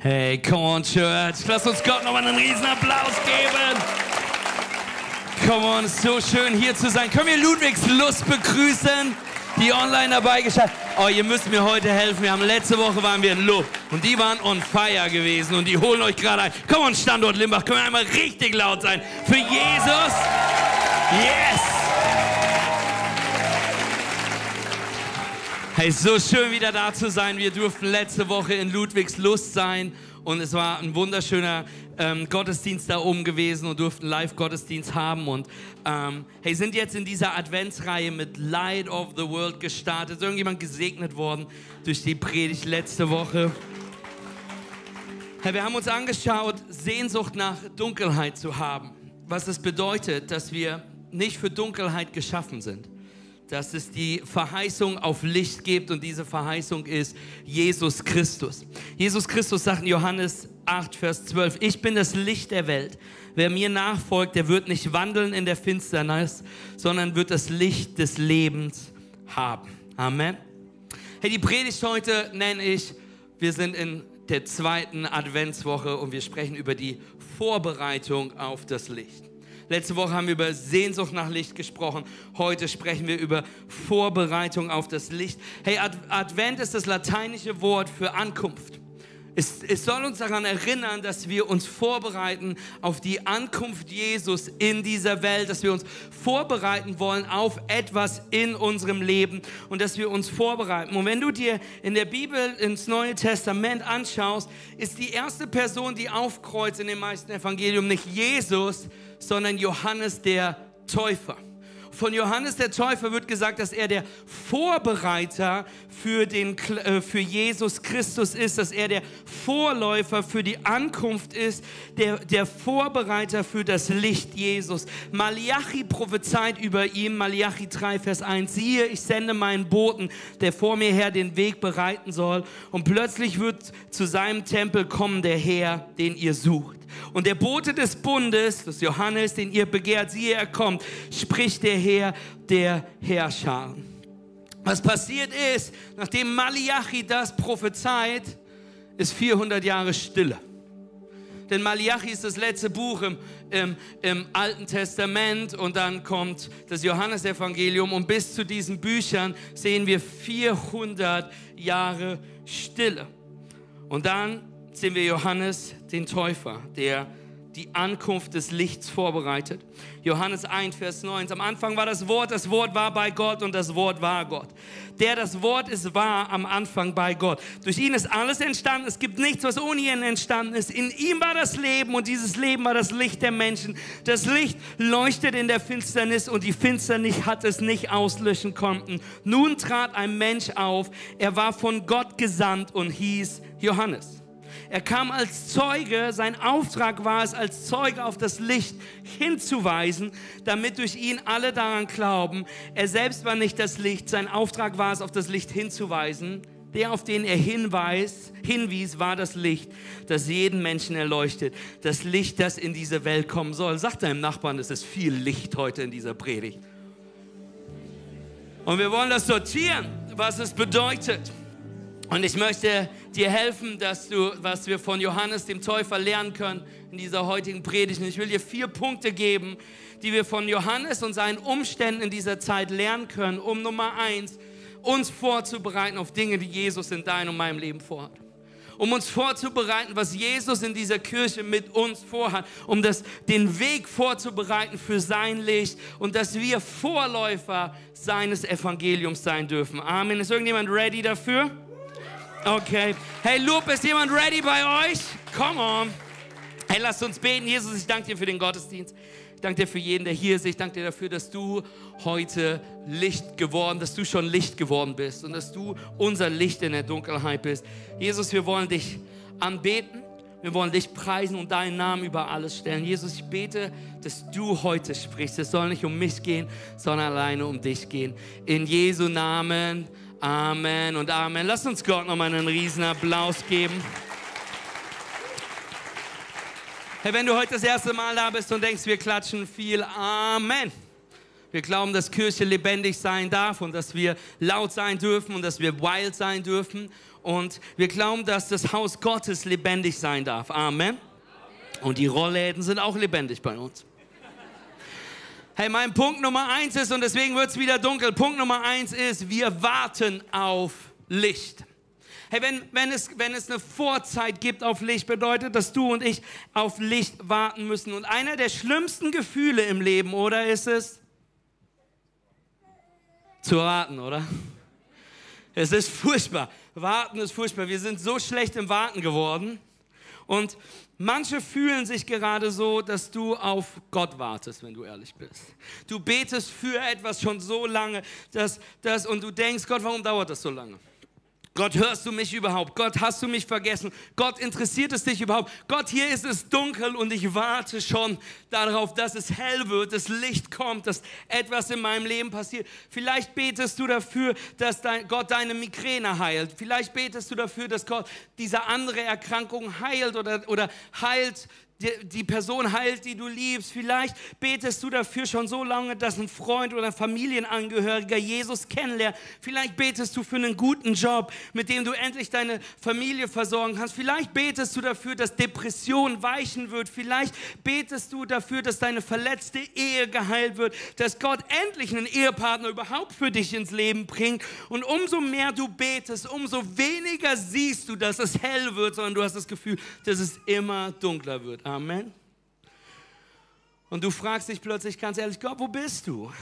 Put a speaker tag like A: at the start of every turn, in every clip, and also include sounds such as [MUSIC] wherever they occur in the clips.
A: Hey, come on, Church. Lass uns Gott nochmal einen riesen Applaus geben. Come on, ist so schön hier zu sein. Können wir Ludwigs Lust begrüßen, die online dabei geschafft Oh, ihr müsst mir heute helfen. Wir haben letzte Woche waren wir in Luft und die waren on fire gewesen und die holen euch gerade ein. Come on, Standort Limbach. Können wir einmal richtig laut sein für Jesus? Yes! Hey, so schön wieder da zu sein. Wir durften letzte Woche in Ludwigs Lust sein und es war ein wunderschöner ähm, Gottesdienst da oben gewesen und durften Live-Gottesdienst haben und ähm, hey, sind jetzt in dieser Adventsreihe mit Light of the World gestartet. Ist irgendjemand gesegnet worden durch die Predigt letzte Woche? Hey, wir haben uns angeschaut, Sehnsucht nach Dunkelheit zu haben. Was es bedeutet, dass wir nicht für Dunkelheit geschaffen sind dass es die Verheißung auf Licht gibt und diese Verheißung ist Jesus Christus. Jesus Christus sagt in Johannes 8, Vers 12, ich bin das Licht der Welt. Wer mir nachfolgt, der wird nicht wandeln in der Finsternis, sondern wird das Licht des Lebens haben. Amen. Hey, die Predigt heute nenne ich, wir sind in der zweiten Adventswoche und wir sprechen über die Vorbereitung auf das Licht. Letzte Woche haben wir über Sehnsucht nach Licht gesprochen. Heute sprechen wir über Vorbereitung auf das Licht. Hey, Advent ist das lateinische Wort für Ankunft. Es, es, soll uns daran erinnern, dass wir uns vorbereiten auf die Ankunft Jesus in dieser Welt, dass wir uns vorbereiten wollen auf etwas in unserem Leben und dass wir uns vorbereiten. Und wenn du dir in der Bibel ins Neue Testament anschaust, ist die erste Person, die aufkreuzt in den meisten Evangelium nicht Jesus, sondern Johannes der Täufer. Von Johannes der Täufer wird gesagt, dass er der Vorbereiter für, den, äh, für Jesus Christus ist, dass er der Vorläufer für die Ankunft ist, der, der Vorbereiter für das Licht Jesus. Malachi prophezeit über ihn, Malachi 3, Vers 1, siehe, ich sende meinen Boten, der vor mir her den Weg bereiten soll. Und plötzlich wird zu seinem Tempel kommen der Herr, den ihr sucht. Und der Bote des Bundes, das Johannes, den ihr begehrt, siehe, er kommt, spricht der Herr der Herrscher. Was passiert ist, nachdem Malachi das prophezeit, ist 400 Jahre Stille. Denn Malachi ist das letzte Buch im, im, im Alten Testament und dann kommt das Johannesevangelium und bis zu diesen Büchern sehen wir 400 Jahre Stille. Und dann sehen wir Johannes den Täufer, der die Ankunft des Lichts vorbereitet. Johannes 1, Vers 9. Am Anfang war das Wort, das Wort war bei Gott und das Wort war Gott. Der das Wort ist, war am Anfang bei Gott. Durch ihn ist alles entstanden. Es gibt nichts, was ohne ihn entstanden ist. In ihm war das Leben und dieses Leben war das Licht der Menschen. Das Licht leuchtet in der Finsternis und die Finsternis hat es nicht auslöschen konnten. Nun trat ein Mensch auf. Er war von Gott gesandt und hieß Johannes. Er kam als Zeuge, sein Auftrag war es, als Zeuge auf das Licht hinzuweisen, damit durch ihn alle daran glauben. Er selbst war nicht das Licht, sein Auftrag war es, auf das Licht hinzuweisen. Der, auf den er hinweis, hinwies, war das Licht, das jeden Menschen erleuchtet. Das Licht, das in diese Welt kommen soll. Sagt deinem Nachbarn, es ist viel Licht heute in dieser Predigt. Und wir wollen das sortieren, was es bedeutet. Und ich möchte dir helfen, dass du, was wir von Johannes dem Täufer lernen können in dieser heutigen Predigt. Und ich will dir vier Punkte geben, die wir von Johannes und seinen Umständen in dieser Zeit lernen können, um Nummer eins, uns vorzubereiten auf Dinge, die Jesus in deinem und meinem Leben vorhat. Um uns vorzubereiten, was Jesus in dieser Kirche mit uns vorhat, um das, den Weg vorzubereiten für sein Licht und dass wir Vorläufer seines Evangeliums sein dürfen. Amen. Ist irgendjemand ready dafür? Okay. Hey, Loop, ist jemand ready bei euch? Come on. Hey, lasst uns beten. Jesus, ich danke dir für den Gottesdienst. Ich danke dir für jeden, der hier ist. Ich danke dir dafür, dass du heute Licht geworden, dass du schon Licht geworden bist und dass du unser Licht in der Dunkelheit bist. Jesus, wir wollen dich anbeten. Wir wollen dich preisen und deinen Namen über alles stellen. Jesus, ich bete, dass du heute sprichst. Es soll nicht um mich gehen, sondern alleine um dich gehen. In Jesu Namen. Amen und Amen. Lass uns Gott nochmal einen riesen Applaus geben. Hey, wenn du heute das erste Mal da bist und denkst, wir klatschen viel, Amen. Wir glauben, dass Kirche lebendig sein darf und dass wir laut sein dürfen und dass wir wild sein dürfen. Und wir glauben, dass das Haus Gottes lebendig sein darf. Amen. Und die Rollläden sind auch lebendig bei uns. Hey, mein Punkt Nummer eins ist, und deswegen wird es wieder dunkel, Punkt Nummer eins ist, wir warten auf Licht. Hey, wenn, wenn, es, wenn es eine Vorzeit gibt auf Licht, bedeutet, dass du und ich auf Licht warten müssen. Und einer der schlimmsten Gefühle im Leben, oder ist es? Zu warten, oder? Es ist furchtbar. Warten ist furchtbar. Wir sind so schlecht im Warten geworden. Und manche fühlen sich gerade so, dass du auf Gott wartest, wenn du ehrlich bist. Du betest für etwas schon so lange, dass, dass, und du denkst, Gott, warum dauert das so lange? Gott, hörst du mich überhaupt? Gott, hast du mich vergessen? Gott, interessiert es dich überhaupt? Gott, hier ist es dunkel und ich warte schon darauf, dass es hell wird, dass Licht kommt, dass etwas in meinem Leben passiert. Vielleicht betest du dafür, dass dein, Gott deine Migräne heilt. Vielleicht betest du dafür, dass Gott diese andere Erkrankung heilt oder, oder heilt die, die Person heilt, die du liebst. Vielleicht betest du dafür schon so lange, dass ein Freund oder Familienangehöriger Jesus kennenlernt. Vielleicht betest du für einen guten Job, mit dem du endlich deine Familie versorgen kannst. Vielleicht betest du dafür, dass Depression weichen wird. Vielleicht betest du dafür, dass deine verletzte Ehe geheilt wird, dass Gott endlich einen Ehepartner überhaupt für dich ins Leben bringt. Und umso mehr du betest, umso weniger siehst du, dass es hell wird, sondern du hast das Gefühl, dass es immer dunkler wird. Amen. Und du fragst dich plötzlich ganz ehrlich, Gott, wo bist du?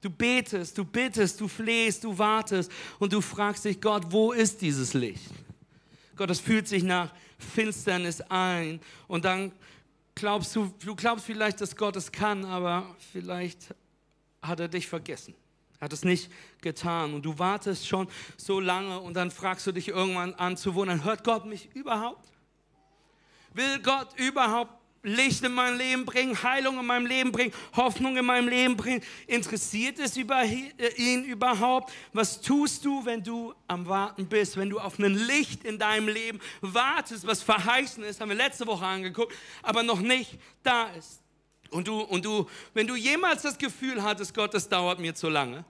A: Du betest, du bittest, du flehst, du wartest und du fragst dich, Gott, wo ist dieses Licht? Gott, es fühlt sich nach Finsternis ein und dann glaubst du, du glaubst vielleicht, dass Gott es kann, aber vielleicht hat er dich vergessen. Er hat es nicht getan und du wartest schon so lange und dann fragst du dich irgendwann an zu wundern, hört Gott mich überhaupt? Will Gott überhaupt Licht in mein Leben bringen, Heilung in meinem Leben bringen, Hoffnung in meinem Leben bringen? Interessiert es über ihn überhaupt? Was tust du, wenn du am Warten bist, wenn du auf ein Licht in deinem Leben wartest, was verheißen ist, haben wir letzte Woche angeguckt, aber noch nicht da ist? Und du, und du, wenn du jemals das Gefühl hattest, Gott, das dauert mir zu lange,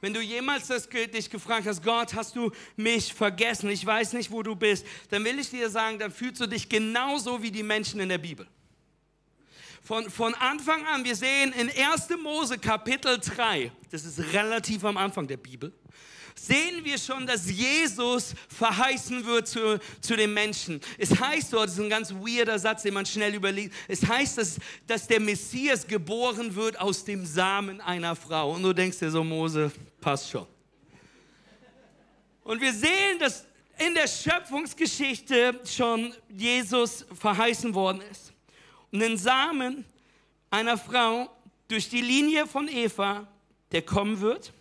A: wenn du jemals das, dich gefragt hast, Gott, hast du mich vergessen, ich weiß nicht, wo du bist, dann will ich dir sagen, dann fühlst du dich genauso wie die Menschen in der Bibel. Von, von Anfang an, wir sehen in 1. Mose Kapitel 3, das ist relativ am Anfang der Bibel, sehen wir schon, dass Jesus verheißen wird zu, zu den Menschen. Es heißt dort, das ist ein ganz weirder Satz, den man schnell überlegt, es heißt, dass, dass der Messias geboren wird aus dem Samen einer Frau. Und du denkst dir so, Mose, passt schon. Und wir sehen, dass in der Schöpfungsgeschichte schon Jesus verheißen worden ist. Und den Samen einer Frau durch die Linie von Eva, der kommen wird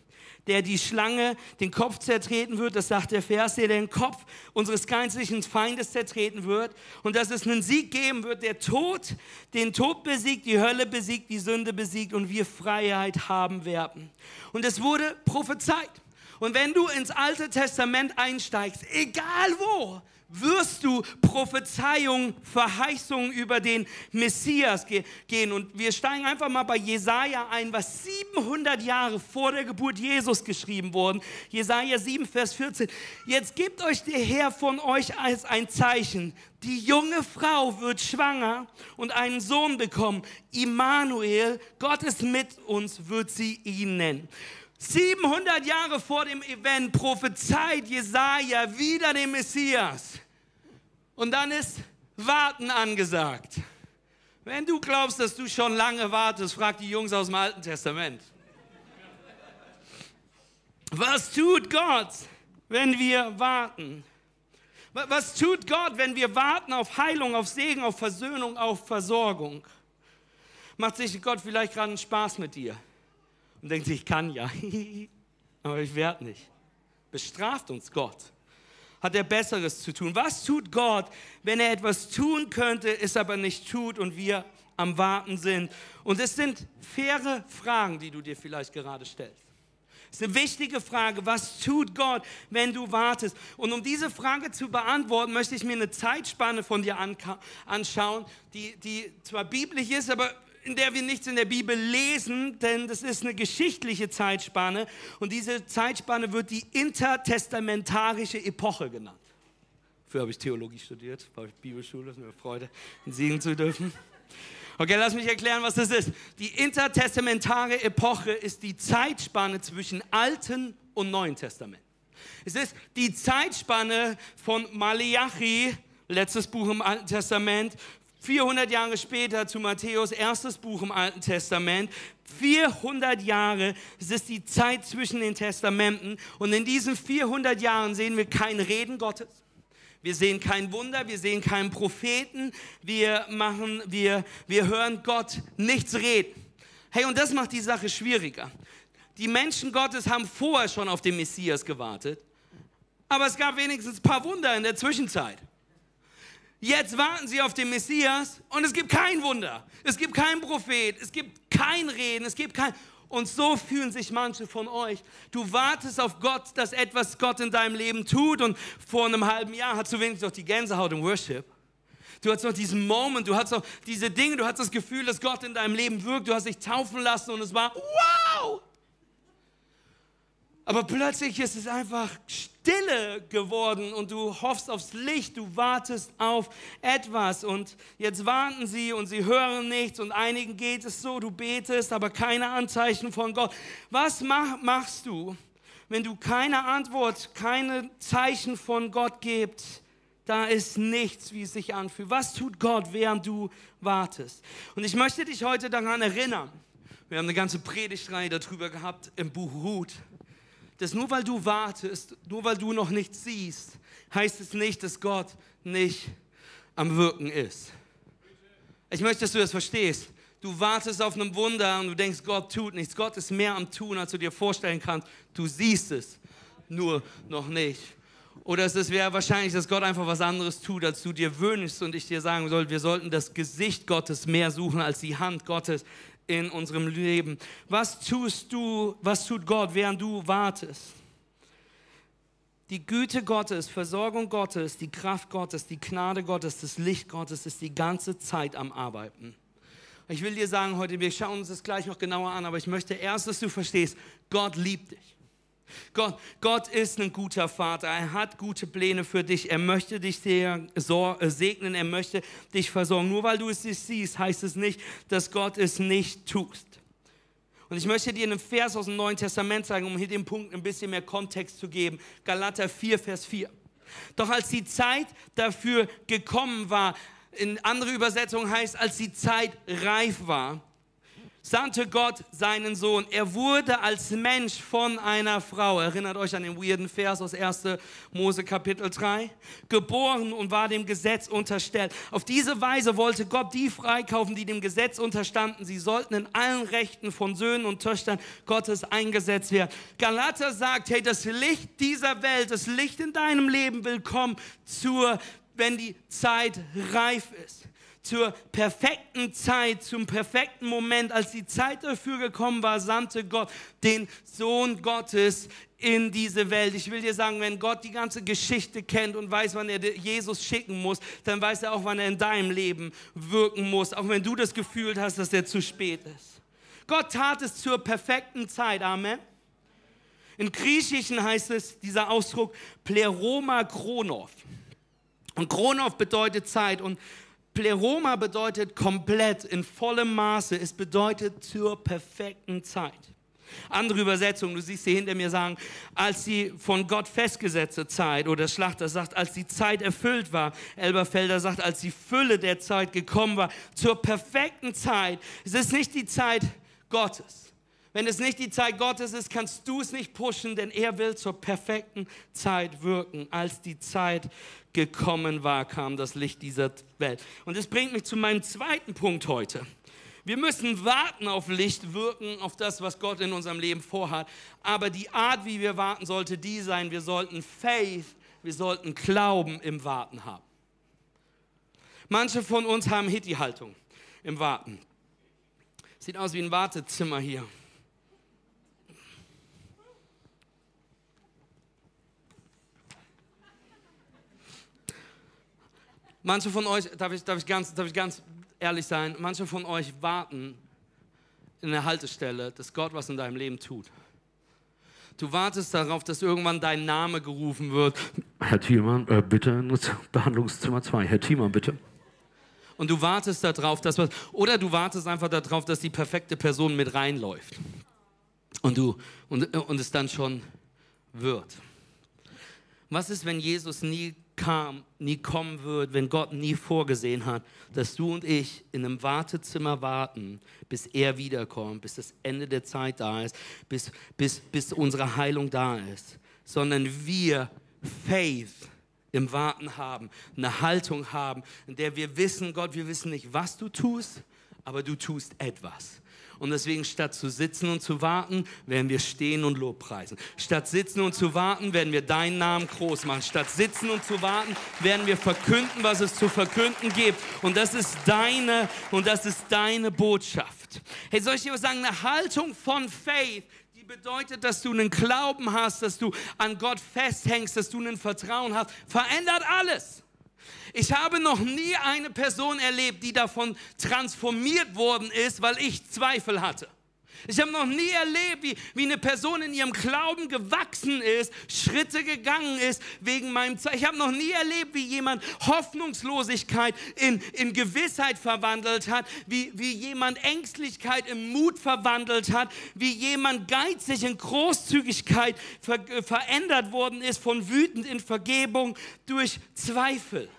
A: der die Schlange den Kopf zertreten wird, das sagt der Vers, der den Kopf unseres geistlichen Feindes zertreten wird und dass es einen Sieg geben wird, der Tod, den Tod besiegt, die Hölle besiegt, die Sünde besiegt und wir Freiheit haben werden. Und es wurde prophezeit. Und wenn du ins Alte Testament einsteigst, egal wo, wirst du Prophezeiungen, Verheißungen über den Messias ge gehen. Und wir steigen einfach mal bei Jesaja ein, was 700 Jahre vor der Geburt Jesus geschrieben wurde. Jesaja 7, Vers 14. Jetzt gebt euch der Herr von euch als ein Zeichen. Die junge Frau wird schwanger und einen Sohn bekommen. Immanuel, Gott ist mit uns, wird sie ihn nennen. 700 Jahre vor dem Event prophezeit Jesaja wieder den Messias. Und dann ist Warten angesagt. Wenn du glaubst, dass du schon lange wartest, frag die Jungs aus dem Alten Testament. Was tut Gott, wenn wir warten? Was tut Gott, wenn wir warten auf Heilung, auf Segen, auf Versöhnung, auf Versorgung? Macht sich Gott vielleicht gerade einen Spaß mit dir? Und denkt sich, ich kann ja, [LAUGHS] aber ich werde nicht. Bestraft uns Gott. Hat er Besseres zu tun? Was tut Gott, wenn er etwas tun könnte, es aber nicht tut und wir am Warten sind? Und es sind faire Fragen, die du dir vielleicht gerade stellst. Es ist eine wichtige Frage. Was tut Gott, wenn du wartest? Und um diese Frage zu beantworten, möchte ich mir eine Zeitspanne von dir anschauen, die, die zwar biblisch ist, aber in der wir nichts in der Bibel lesen, denn das ist eine geschichtliche Zeitspanne und diese Zeitspanne wird die intertestamentarische Epoche genannt. Dafür habe ich Theologie studiert, ich Bibelschule, ist mir eine Freude, ihn singen zu dürfen. Okay, lass mich erklären, was das ist. Die intertestamentare Epoche ist die Zeitspanne zwischen Alten und Neuen Testament. Es ist die Zeitspanne von Malachi, letztes Buch im Alten Testament, 400 Jahre später zu Matthäus, erstes Buch im Alten Testament. 400 Jahre, es ist die Zeit zwischen den Testamenten. Und in diesen 400 Jahren sehen wir kein Reden Gottes. Wir sehen kein Wunder, wir sehen keinen Propheten, wir machen, wir, wir hören Gott nichts reden. Hey, und das macht die Sache schwieriger. Die Menschen Gottes haben vorher schon auf den Messias gewartet, aber es gab wenigstens ein paar Wunder in der Zwischenzeit. Jetzt warten sie auf den Messias und es gibt kein Wunder. Es gibt keinen Prophet, es gibt kein Reden, es gibt kein. Und so fühlen sich manche von euch. Du wartest auf Gott, dass etwas Gott in deinem Leben tut. Und vor einem halben Jahr hast du wenigstens noch die Gänsehaut im Worship. Du hast noch diesen Moment, du hast noch diese Dinge, du hast das Gefühl, dass Gott in deinem Leben wirkt. Du hast dich taufen lassen und es war wow. Aber plötzlich ist es einfach stille geworden und du hoffst aufs Licht, du wartest auf etwas und jetzt warten sie und sie hören nichts und einigen geht es so, du betest, aber keine Anzeichen von Gott. Was mach, machst du, wenn du keine Antwort, keine Zeichen von Gott gibst? Da ist nichts, wie es sich anfühlt. Was tut Gott, während du wartest? Und ich möchte dich heute daran erinnern. Wir haben eine ganze Predigtreihe darüber gehabt im Buch Ruth dass nur weil du wartest, nur weil du noch nichts siehst, heißt es nicht, dass Gott nicht am Wirken ist. Ich möchte, dass du das verstehst. Du wartest auf ein Wunder und du denkst, Gott tut nichts. Gott ist mehr am Tun, als du dir vorstellen kannst. Du siehst es, nur noch nicht. Oder es wäre wahrscheinlich, dass Gott einfach was anderes tut, als du dir wünschst und ich dir sagen soll, wir sollten das Gesicht Gottes mehr suchen als die Hand Gottes in unserem Leben. Was tust du, was tut Gott, während du wartest? Die Güte Gottes, Versorgung Gottes, die Kraft Gottes, die Gnade Gottes, das Licht Gottes ist die ganze Zeit am Arbeiten. Ich will dir sagen heute, wir schauen uns das gleich noch genauer an, aber ich möchte erst, dass du verstehst, Gott liebt dich. Gott, Gott ist ein guter Vater. Er hat gute Pläne für dich. Er möchte dich sehr äh, segnen. Er möchte dich versorgen. Nur weil du es nicht siehst, heißt es nicht, dass Gott es nicht tust. Und ich möchte dir einen Vers aus dem Neuen Testament zeigen, um hier den Punkt ein bisschen mehr Kontext zu geben. Galater 4, Vers 4. Doch als die Zeit dafür gekommen war, in andere Übersetzung heißt, als die Zeit reif war, sandte Gott seinen Sohn. Er wurde als Mensch von einer Frau, erinnert euch an den weirden Vers aus 1. Mose Kapitel 3, geboren und war dem Gesetz unterstellt. Auf diese Weise wollte Gott die freikaufen, die dem Gesetz unterstanden. Sie sollten in allen Rechten von Söhnen und Töchtern Gottes eingesetzt werden. Galater sagt, hey, das Licht dieser Welt, das Licht in deinem Leben will kommen zur, wenn die Zeit reif ist zur perfekten Zeit, zum perfekten Moment, als die Zeit dafür gekommen war, sandte Gott den Sohn Gottes in diese Welt. Ich will dir sagen, wenn Gott die ganze Geschichte kennt und weiß, wann er Jesus schicken muss, dann weiß er auch, wann er in deinem Leben wirken muss, auch wenn du das Gefühl hast, dass er zu spät ist. Gott tat es zur perfekten Zeit. Amen. In Griechischen heißt es dieser Ausdruck Pleroma Chronov. Und Chronov bedeutet Zeit. Und Pleroma bedeutet komplett, in vollem Maße. Es bedeutet zur perfekten Zeit. Andere Übersetzungen, du siehst sie hinter mir sagen, als die von Gott festgesetzte Zeit, oder Schlachter sagt, als die Zeit erfüllt war. Elberfelder sagt, als die Fülle der Zeit gekommen war, zur perfekten Zeit. Es ist nicht die Zeit Gottes. Wenn es nicht die Zeit Gottes ist, kannst du es nicht pushen, denn er will zur perfekten Zeit wirken. Als die Zeit gekommen war, kam das Licht dieser Welt. Und das bringt mich zu meinem zweiten Punkt heute. Wir müssen warten auf Licht, wirken auf das, was Gott in unserem Leben vorhat. Aber die Art, wie wir warten, sollte die sein, wir sollten Faith, wir sollten Glauben im Warten haben. Manche von uns haben Hitti-Haltung im Warten. Sieht aus wie ein Wartezimmer hier. Manche von euch, darf ich, darf ich, ganz, darf ich ganz ehrlich sein, manche von euch warten in der Haltestelle, dass Gott was in deinem Leben tut. Du wartest darauf, dass irgendwann dein Name gerufen wird. Herr Thielmann, äh, bitte ins Behandlungszimmer 2. Herr Thielmann, bitte. Und du wartest darauf, dass was. Oder du wartest einfach darauf, dass die perfekte Person mit reinläuft. Und, du, und, und es dann schon wird. Was ist, wenn Jesus nie kam, nie kommen wird, wenn Gott nie vorgesehen hat, dass du und ich in einem Wartezimmer warten, bis er wiederkommt, bis das Ende der Zeit da ist, bis, bis, bis unsere Heilung da ist, sondern wir Faith im Warten haben, eine Haltung haben, in der wir wissen, Gott, wir wissen nicht, was du tust, aber du tust etwas. Und deswegen statt zu sitzen und zu warten, werden wir stehen und Lobpreisen. Statt sitzen und zu warten, werden wir deinen Namen groß machen. Statt sitzen und zu warten, werden wir verkünden, was es zu verkünden gibt. Und das ist deine und das ist deine Botschaft. Hey, soll ich dir was sagen? Eine Haltung von Faith die bedeutet, dass du einen Glauben hast, dass du an Gott festhängst, dass du ein Vertrauen hast, verändert alles. Ich habe noch nie eine Person erlebt, die davon transformiert worden ist, weil ich Zweifel hatte. Ich habe noch nie erlebt, wie, wie eine Person in ihrem Glauben gewachsen ist, Schritte gegangen ist wegen meinem Zweifel. Ich habe noch nie erlebt, wie jemand Hoffnungslosigkeit in, in Gewissheit verwandelt hat, wie, wie jemand Ängstlichkeit in Mut verwandelt hat, wie jemand geizig in Großzügigkeit ver, verändert worden ist, von wütend in Vergebung durch Zweifel.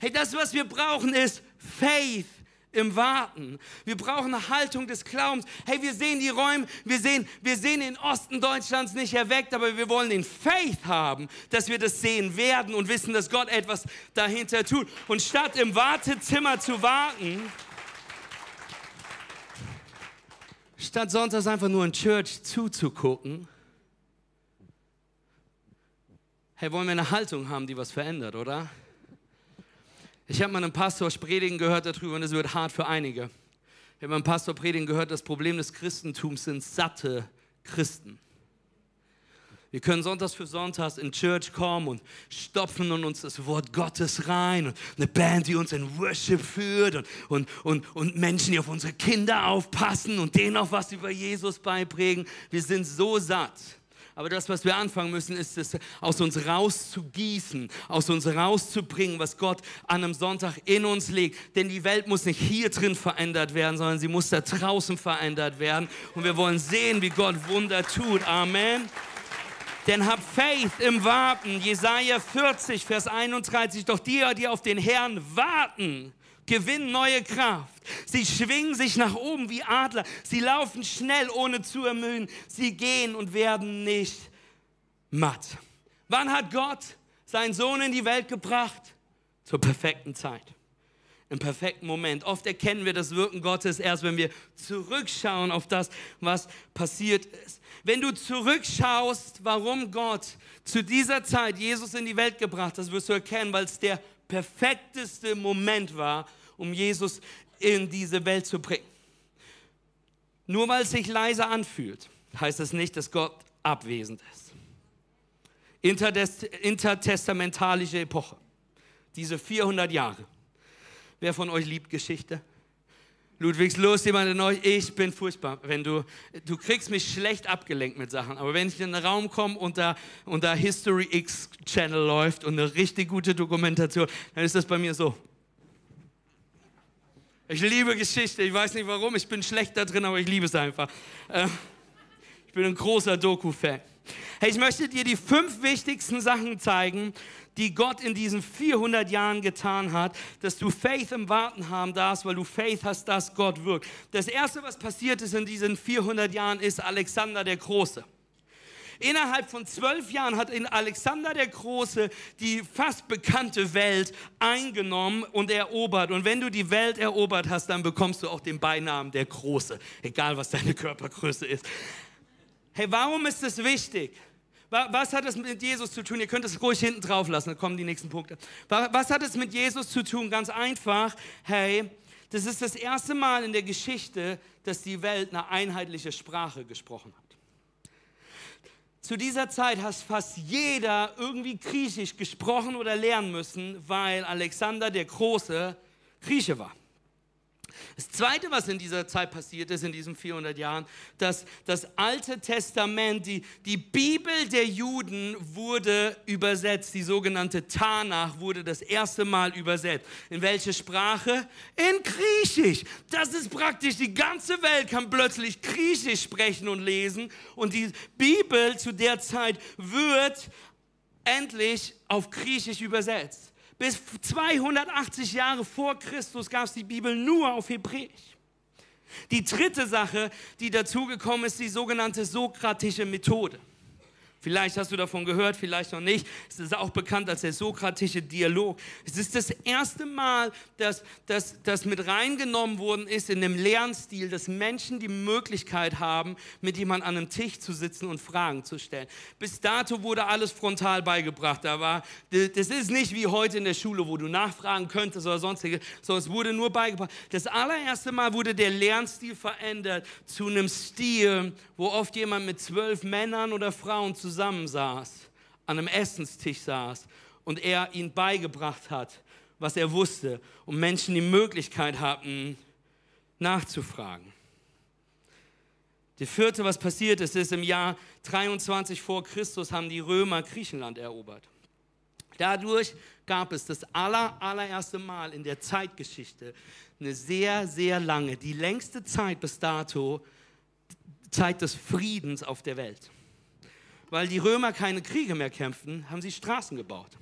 A: Hey, das, was wir brauchen, ist Faith im Warten. Wir brauchen eine Haltung des Glaubens. Hey, wir sehen die Räume, wir sehen, wir sehen den Osten Deutschlands nicht erweckt, aber wir wollen den Faith haben, dass wir das sehen werden und wissen, dass Gott etwas dahinter tut. Und statt im Wartezimmer zu warten, statt sonntags einfach nur in Church zuzugucken, hey, wollen wir eine Haltung haben, die was verändert, oder? Ich habe mal einen Pastor predigen gehört darüber und es wird hart für einige. Ich habe einen Pastor predigen gehört, das Problem des Christentums sind satte Christen. Wir können sonntags für sonntags in Church kommen und stopfen in uns das Wort Gottes rein und eine Band, die uns in Worship führt und, und, und, und Menschen, die auf unsere Kinder aufpassen und denen auch was über Jesus beibringen. Wir sind so satt. Aber das, was wir anfangen müssen, ist es aus uns rauszugießen, aus uns rauszubringen, was Gott an einem Sonntag in uns legt. Denn die Welt muss nicht hier drin verändert werden, sondern sie muss da draußen verändert werden. Und wir wollen sehen, wie Gott Wunder tut. Amen. Denn hab Faith im Warten. Jesaja 40, Vers 31. Doch die, die auf den Herrn warten, gewinnen neue Kraft. Sie schwingen sich nach oben wie Adler. Sie laufen schnell, ohne zu ermüden. Sie gehen und werden nicht matt. Wann hat Gott seinen Sohn in die Welt gebracht? Zur perfekten Zeit. Im perfekten Moment. Oft erkennen wir das Wirken Gottes erst, wenn wir zurückschauen auf das, was passiert ist. Wenn du zurückschaust, warum Gott zu dieser Zeit Jesus in die Welt gebracht hat, wirst du erkennen, weil es der perfekteste Moment war, um Jesus in diese Welt zu bringen. Nur weil es sich leise anfühlt, heißt es nicht, dass Gott abwesend ist. intertestamentalische Epoche, diese 400 Jahre. Wer von euch liebt Geschichte? Ludwigs los, jemand in euch, ich bin furchtbar. Wenn du, du kriegst mich schlecht abgelenkt mit Sachen, aber wenn ich in den Raum komme und da, und da History X Channel läuft und eine richtig gute Dokumentation, dann ist das bei mir so. Ich liebe Geschichte, ich weiß nicht warum, ich bin schlecht da drin, aber ich liebe es einfach. Äh, ich bin ein großer Doku-Fan. Hey, ich möchte dir die fünf wichtigsten Sachen zeigen, die Gott in diesen 400 Jahren getan hat, dass du Faith im Warten haben darfst, weil du Faith hast, dass Gott wirkt. Das erste, was passiert ist in diesen 400 Jahren, ist Alexander der Große. Innerhalb von zwölf Jahren hat in Alexander der Große die fast bekannte Welt eingenommen und erobert. Und wenn du die Welt erobert hast, dann bekommst du auch den Beinamen der Große, egal was deine Körpergröße ist. Hey, warum ist das wichtig? Was hat es mit Jesus zu tun? Ihr könnt es ruhig hinten drauf lassen, dann kommen die nächsten Punkte. Was hat es mit Jesus zu tun? Ganz einfach, hey, das ist das erste Mal in der Geschichte, dass die Welt eine einheitliche Sprache gesprochen hat. Zu dieser Zeit hat fast jeder irgendwie Griechisch gesprochen oder lernen müssen, weil Alexander der Große Grieche war. Das Zweite, was in dieser Zeit passiert ist, in diesen 400 Jahren, dass das Alte Testament, die, die Bibel der Juden wurde übersetzt. Die sogenannte Tanach wurde das erste Mal übersetzt. In welche Sprache? In Griechisch. Das ist praktisch, die ganze Welt kann plötzlich Griechisch sprechen und lesen. Und die Bibel zu der Zeit wird endlich auf Griechisch übersetzt. Bis 280 Jahre vor Christus gab es die Bibel nur auf Hebräisch. Die dritte Sache, die dazugekommen ist, die sogenannte sokratische Methode. Vielleicht hast du davon gehört, vielleicht noch nicht. Es ist auch bekannt als der sokratische Dialog. Es ist das erste Mal, dass das mit reingenommen worden ist in dem Lernstil, dass Menschen die Möglichkeit haben, mit jemandem an einem Tisch zu sitzen und Fragen zu stellen. Bis dato wurde alles frontal beigebracht. Da war, das ist nicht wie heute in der Schule, wo du nachfragen könntest oder sonstige, sondern es wurde nur beigebracht. Das allererste Mal wurde der Lernstil verändert zu einem Stil, wo oft jemand mit zwölf Männern oder Frauen zusammen zusammensaß, an einem Essenstisch saß und er ihnen beigebracht hat, was er wusste und Menschen die Möglichkeit hatten, nachzufragen. Die vierte, was passiert ist, ist im Jahr 23 vor Christus haben die Römer Griechenland erobert. Dadurch gab es das aller, allererste Mal in der Zeitgeschichte eine sehr, sehr lange, die längste Zeit bis dato, Zeit des Friedens auf der Welt weil die Römer keine Kriege mehr kämpften, haben sie Straßen gebaut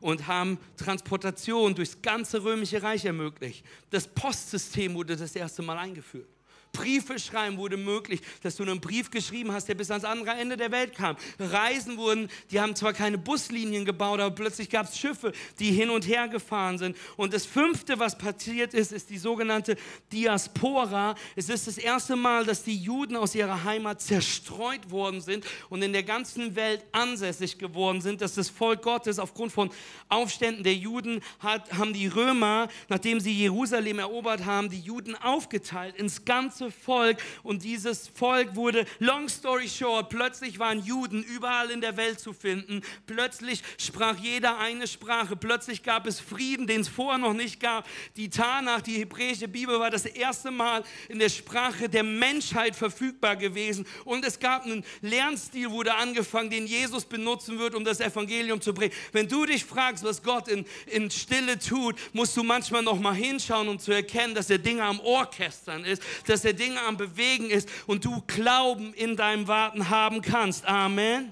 A: und haben Transportation durchs ganze römische Reich ermöglicht. Das Postsystem wurde das erste Mal eingeführt. Briefe schreiben wurde möglich, dass du einen Brief geschrieben hast, der bis ans andere Ende der Welt kam. Reisen wurden, die haben zwar keine Buslinien gebaut, aber plötzlich gab es Schiffe, die hin und her gefahren sind. Und das fünfte, was passiert ist, ist die sogenannte Diaspora. Es ist das erste Mal, dass die Juden aus ihrer Heimat zerstreut worden sind und in der ganzen Welt ansässig geworden sind, dass das Volk Gottes aufgrund von Aufständen der Juden hat, haben die Römer, nachdem sie Jerusalem erobert haben, die Juden aufgeteilt ins ganze ganze Volk und dieses Volk wurde, long story short, plötzlich waren Juden überall in der Welt zu finden. Plötzlich sprach jeder eine Sprache. Plötzlich gab es Frieden, den es vorher noch nicht gab. Die Tanach, die hebräische Bibel, war das erste Mal in der Sprache der Menschheit verfügbar gewesen. Und es gab einen Lernstil, wurde angefangen, den Jesus benutzen wird, um das Evangelium zu bringen. Wenn du dich fragst, was Gott in, in Stille tut, musst du manchmal noch mal hinschauen, um zu erkennen, dass er Dinge am Orchestern ist, dass er der Dinge am Bewegen ist und du Glauben in deinem Warten haben kannst. Amen.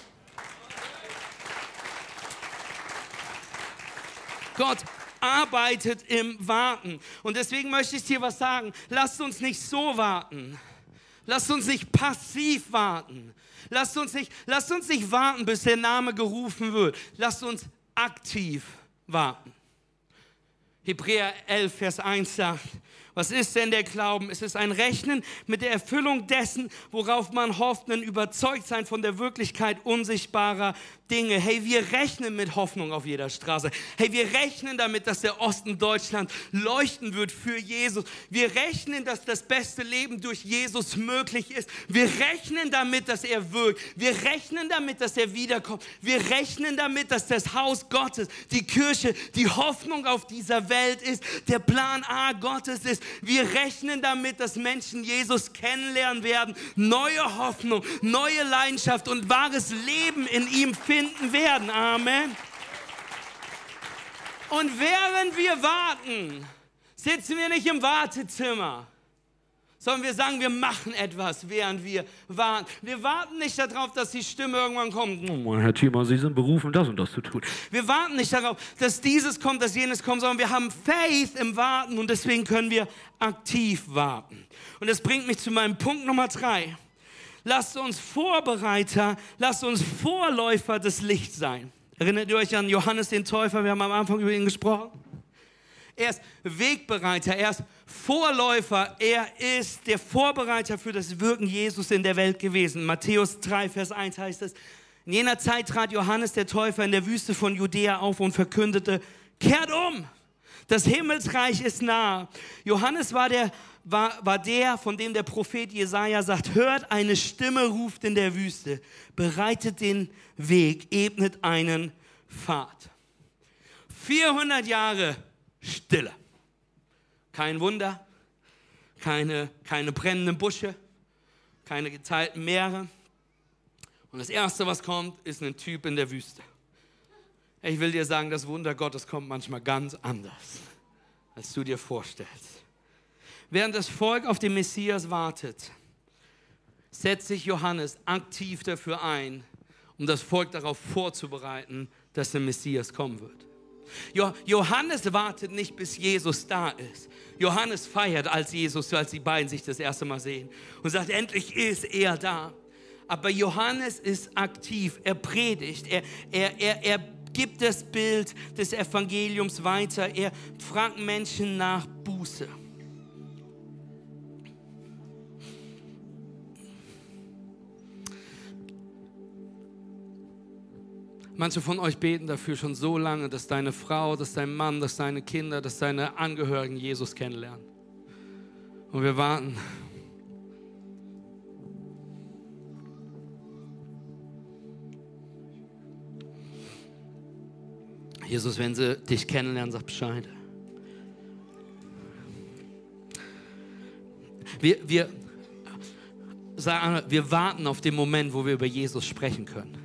A: Gott arbeitet im Warten. Und deswegen möchte ich dir was sagen. Lasst uns nicht so warten. Lasst uns nicht passiv warten. Lasst uns nicht, lasst uns nicht warten, bis der Name gerufen wird. Lasst uns aktiv warten. Hebräer 11, Vers 1 sagt, was ist denn der Glauben? Es ist ein Rechnen mit der Erfüllung dessen, worauf man hofft, ein Überzeugtsein von der Wirklichkeit unsichtbarer Dinge. Hey, wir rechnen mit Hoffnung auf jeder Straße. Hey, wir rechnen damit, dass der Osten Deutschland leuchten wird für Jesus. Wir rechnen, dass das beste Leben durch Jesus möglich ist. Wir rechnen damit, dass er wirkt. Wir rechnen damit, dass er wiederkommt. Wir rechnen damit, dass das Haus Gottes, die Kirche, die Hoffnung auf dieser Welt ist, der Plan A Gottes ist. Wir rechnen damit, dass Menschen Jesus kennenlernen werden, neue Hoffnung, neue Leidenschaft und wahres Leben in ihm finden finden werden. Amen. Und während wir warten, sitzen wir nicht im Wartezimmer, sondern wir sagen, wir machen etwas, während wir warten. Wir warten nicht darauf, dass die Stimme irgendwann kommt.
B: Oh, Herr Thiemann, Sie sind berufen, das und das zu tun.
A: Wir warten nicht darauf, dass dieses kommt, dass jenes kommt, sondern wir haben Faith im Warten und deswegen können wir aktiv warten. Und das bringt mich zu meinem Punkt Nummer drei. Lasst uns Vorbereiter, lasst uns Vorläufer des Lichts sein. Erinnert ihr euch an Johannes den Täufer? Wir haben am Anfang über ihn gesprochen. Er ist Wegbereiter, er ist Vorläufer, er ist der Vorbereiter für das Wirken Jesus in der Welt gewesen. Matthäus 3, Vers 1 heißt es, in jener Zeit trat Johannes der Täufer in der Wüste von Judäa auf und verkündete, kehrt um, das Himmelsreich ist nah. Johannes war der war, war der, von dem der Prophet Jesaja sagt: Hört, eine Stimme ruft in der Wüste, bereitet den Weg, ebnet einen Pfad. 400 Jahre Stille. Kein Wunder, keine, keine brennenden Busche, keine geteilten Meere. Und das Erste, was kommt, ist ein Typ in der Wüste. Ich will dir sagen, das Wunder Gottes kommt manchmal ganz anders, als du dir vorstellst. Während das Volk auf den Messias wartet, setzt sich Johannes aktiv dafür ein, um das Volk darauf vorzubereiten, dass der Messias kommen wird. Johannes wartet nicht, bis Jesus da ist. Johannes feiert als Jesus, als die beiden sich das erste Mal sehen und sagt, endlich ist er da. Aber Johannes ist aktiv, er predigt, er, er, er, er gibt das Bild des Evangeliums weiter, er fragt Menschen nach Buße. Manche von euch beten dafür schon so lange, dass deine Frau, dass dein Mann, dass deine Kinder, dass deine Angehörigen Jesus kennenlernen. Und wir warten. Jesus, wenn sie dich kennenlernen, sag Bescheid. Wir, wir, wir warten auf den Moment, wo wir über Jesus sprechen können.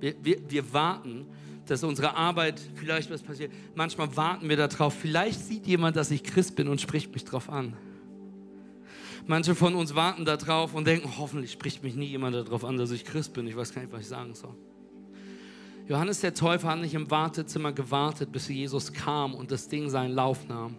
A: Wir, wir, wir warten, dass unsere Arbeit vielleicht was passiert. Manchmal warten wir darauf. Vielleicht sieht jemand, dass ich Christ bin und spricht mich darauf an. Manche von uns warten darauf und denken, hoffentlich spricht mich nie jemand darauf an, dass ich Christ bin. Ich weiß gar nicht, was ich sagen soll. Johannes der Täufer hat nicht im Wartezimmer gewartet, bis Jesus kam und das Ding seinen Lauf nahm.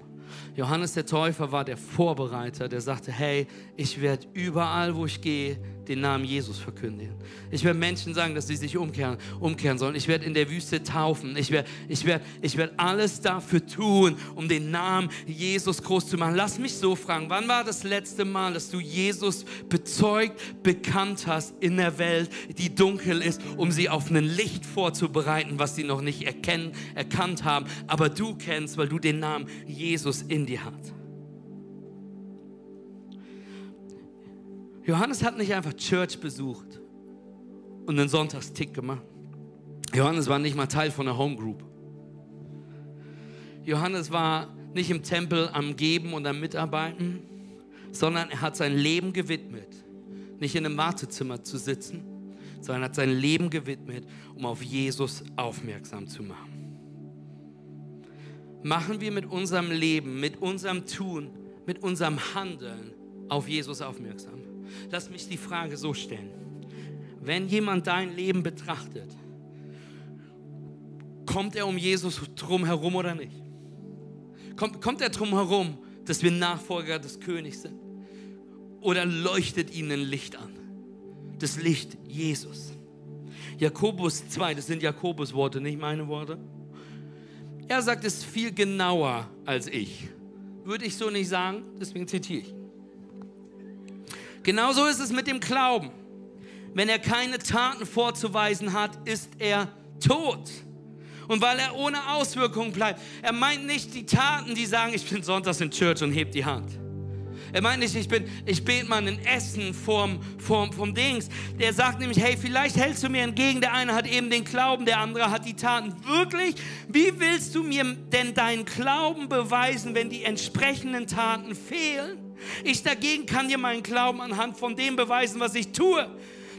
A: Johannes der Täufer war der Vorbereiter, der sagte, hey, ich werde überall, wo ich gehe, den Namen Jesus verkündigen. Ich werde Menschen sagen, dass sie sich umkehren, umkehren sollen. Ich werde in der Wüste taufen. Ich werde, ich, werde, ich werde alles dafür tun, um den Namen Jesus groß zu machen. Lass mich so fragen, wann war das letzte Mal, dass du Jesus bezeugt, bekannt hast in der Welt, die dunkel ist, um sie auf ein Licht vorzubereiten, was sie noch nicht erkennen, erkannt haben, aber du kennst, weil du den Namen Jesus in dir hast. Johannes hat nicht einfach Church besucht und einen Sonntagstick gemacht. Johannes war nicht mal Teil von der Home Group. Johannes war nicht im Tempel am Geben und am Mitarbeiten, sondern er hat sein Leben gewidmet, nicht in einem Wartezimmer zu sitzen, sondern hat sein Leben gewidmet, um auf Jesus aufmerksam zu machen. Machen wir mit unserem Leben, mit unserem Tun, mit unserem Handeln auf Jesus aufmerksam. Lass mich die Frage so stellen. Wenn jemand dein Leben betrachtet, kommt er um Jesus drum herum oder nicht? Kommt, kommt er drum herum, dass wir Nachfolger des Königs sind? Oder leuchtet ihnen ein Licht an? Das Licht Jesus. Jakobus 2, das sind Jakobus Worte, nicht meine Worte. Er sagt es viel genauer als ich. Würde ich so nicht sagen, deswegen zitiere ich. Genauso ist es mit dem Glauben. Wenn er keine Taten vorzuweisen hat, ist er tot. Und weil er ohne Auswirkungen bleibt. Er meint nicht die Taten, die sagen, ich bin sonntags in Church und hebt die Hand. Er meint nicht, ich, bin, ich bete mal ein Essen vom, vom, vom Dings. Der sagt nämlich, hey, vielleicht hältst du mir entgegen. Der eine hat eben den Glauben, der andere hat die Taten. Wirklich? Wie willst du mir denn deinen Glauben beweisen, wenn die entsprechenden Taten fehlen? Ich dagegen kann dir meinen Glauben anhand von dem beweisen, was ich tue.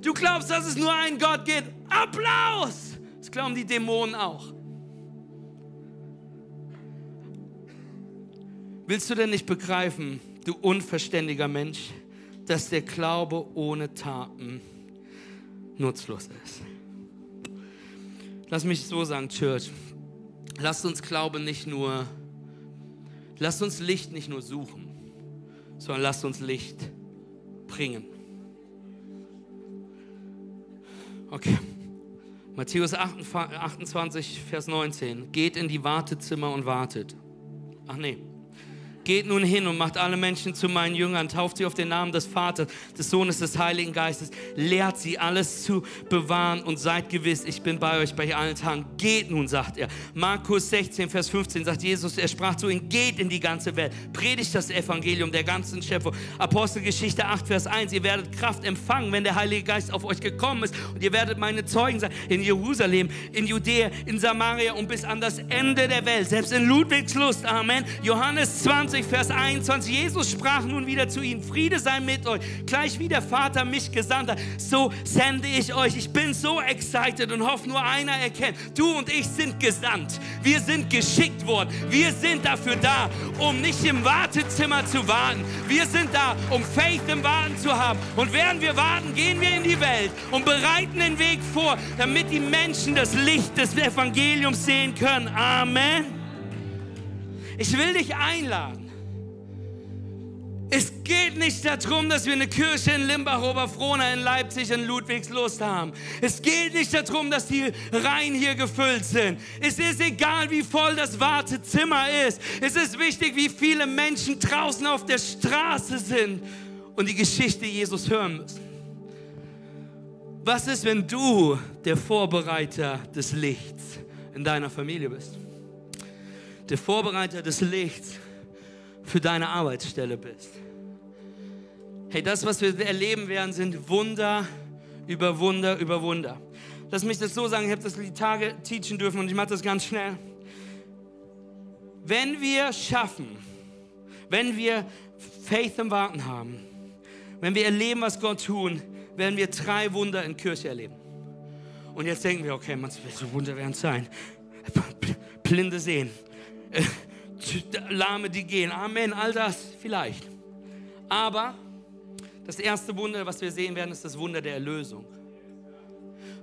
A: Du glaubst, dass es nur einen Gott gibt. Applaus! Das glauben die Dämonen auch. Willst du denn nicht begreifen, du unverständiger Mensch, dass der Glaube ohne Taten nutzlos ist? Lass mich so sagen, Church. Lasst uns Glauben nicht nur, lasst uns Licht nicht nur suchen sondern lasst uns Licht bringen. Okay. Matthäus 28, Vers 19. Geht in die Wartezimmer und wartet. Ach nee. Geht nun hin und macht alle Menschen zu meinen Jüngern, tauft sie auf den Namen des Vaters, des Sohnes, des Heiligen Geistes, lehrt sie alles zu bewahren und seid gewiss, ich bin bei euch bei allen Tagen. Geht nun, sagt er. Markus 16, Vers 15 sagt Jesus, er sprach zu ihnen, geht in die ganze Welt, predigt das Evangelium der ganzen Schöpfung. Apostelgeschichte 8, Vers 1, ihr werdet Kraft empfangen, wenn der Heilige Geist auf euch gekommen ist und ihr werdet meine Zeugen sein in Jerusalem, in Judäa, in Samaria und bis an das Ende der Welt, selbst in Ludwigslust. Amen. Johannes 20, 20, Vers 21. Jesus sprach nun wieder zu ihnen, Friede sei mit euch. Gleich wie der Vater mich gesandt hat, so sende ich euch. Ich bin so excited und hoffe, nur einer erkennt, du und ich sind gesandt. Wir sind geschickt worden. Wir sind dafür da, um nicht im Wartezimmer zu warten. Wir sind da, um Faith im Warten zu haben. Und während wir warten, gehen wir in die Welt und bereiten den Weg vor, damit die Menschen das Licht des Evangeliums sehen können. Amen. Ich will dich einladen. Es geht nicht darum, dass wir eine Kirche in Limbach, Oberfrohna, in Leipzig, in Ludwigslust haben. Es geht nicht darum, dass die Reihen hier gefüllt sind. Es ist egal, wie voll das Wartezimmer ist. Es ist wichtig, wie viele Menschen draußen auf der Straße sind und die Geschichte Jesus hören müssen. Was ist, wenn du der Vorbereiter des Lichts in deiner Familie bist? Der Vorbereiter des Lichts für deine Arbeitsstelle bist. Hey, das, was wir erleben werden, sind Wunder über Wunder über Wunder. Lass mich das so sagen, ich habe das die Tage teachen dürfen und ich mache das ganz schnell. Wenn wir schaffen, wenn wir Faith im Warten haben, wenn wir erleben, was Gott tun, werden wir drei Wunder in Kirche erleben. Und jetzt denken wir, okay, welche Wunder werden es sein? Blinde sehen, Lahme, die gehen. Amen, all das vielleicht. Aber das erste Wunder, was wir sehen werden, ist das Wunder der Erlösung.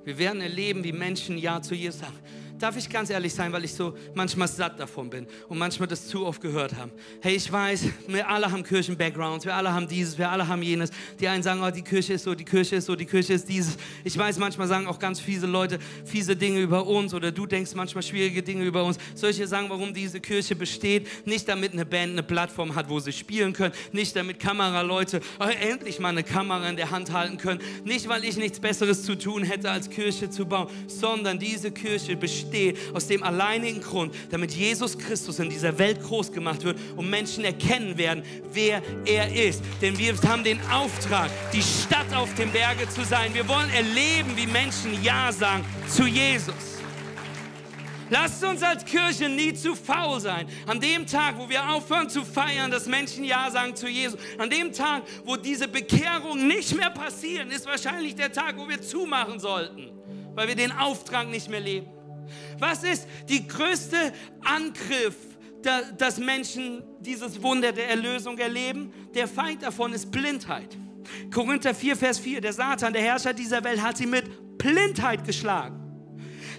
A: Wir werden erleben, wie Menschen Ja zu Jesus sagen darf ich ganz ehrlich sein, weil ich so manchmal satt davon bin und manchmal das zu oft gehört haben. Hey, ich weiß, wir alle haben Kirchen-Backgrounds, wir alle haben dieses, wir alle haben jenes. Die einen sagen, oh, die Kirche ist so, die Kirche ist so, die Kirche ist dieses. Ich weiß, manchmal sagen auch ganz fiese Leute fiese Dinge über uns oder du denkst manchmal schwierige Dinge über uns. Solche sagen, warum diese Kirche besteht, nicht damit eine Band eine Plattform hat, wo sie spielen können, nicht damit Kameraleute oh, endlich mal eine Kamera in der Hand halten können, nicht weil ich nichts Besseres zu tun hätte, als Kirche zu bauen, sondern diese Kirche besteht besteht aus dem alleinigen Grund, damit Jesus Christus in dieser Welt groß gemacht wird und Menschen erkennen werden, wer er ist. Denn wir haben den Auftrag, die Stadt auf dem Berge zu sein. Wir wollen erleben, wie Menschen Ja sagen zu Jesus. Lasst uns als Kirche nie zu faul sein. An dem Tag, wo wir aufhören zu feiern, dass Menschen Ja sagen zu Jesus, an dem Tag, wo diese Bekehrung nicht mehr passieren, ist wahrscheinlich der Tag, wo wir zumachen sollten, weil wir den Auftrag nicht mehr leben. Was ist die größte Angriff, dass Menschen dieses Wunder der Erlösung erleben? Der Feind davon ist Blindheit. Korinther 4, Vers 4, der Satan, der Herrscher dieser Welt, hat sie mit Blindheit geschlagen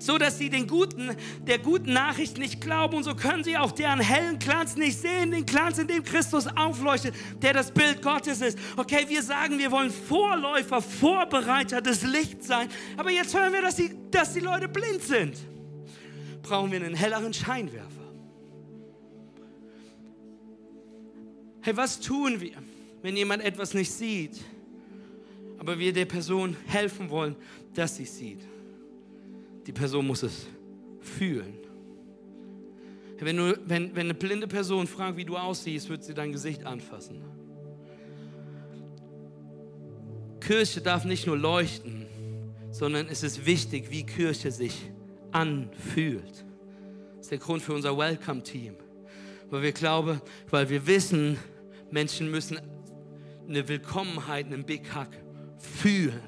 A: so dass sie den guten, der guten Nachricht nicht glauben und so können sie auch deren hellen Glanz nicht sehen, den Glanz, in dem Christus aufleuchtet, der das Bild Gottes ist. Okay, wir sagen, wir wollen Vorläufer, Vorbereiter des Lichts sein, aber jetzt hören wir, dass die, dass die Leute blind sind brauchen wir einen helleren Scheinwerfer. Hey, was tun wir, wenn jemand etwas nicht sieht, aber wir der Person helfen wollen, dass sie sieht? Die Person muss es fühlen. Wenn, du, wenn, wenn eine blinde Person fragt, wie du aussiehst, wird sie dein Gesicht anfassen. Kirche darf nicht nur leuchten, sondern es ist wichtig, wie Kirche sich anfühlt. Das ist der Grund für unser Welcome-Team. Weil wir glauben, weil wir wissen, Menschen müssen eine Willkommenheit, einen Big Hug fühlen.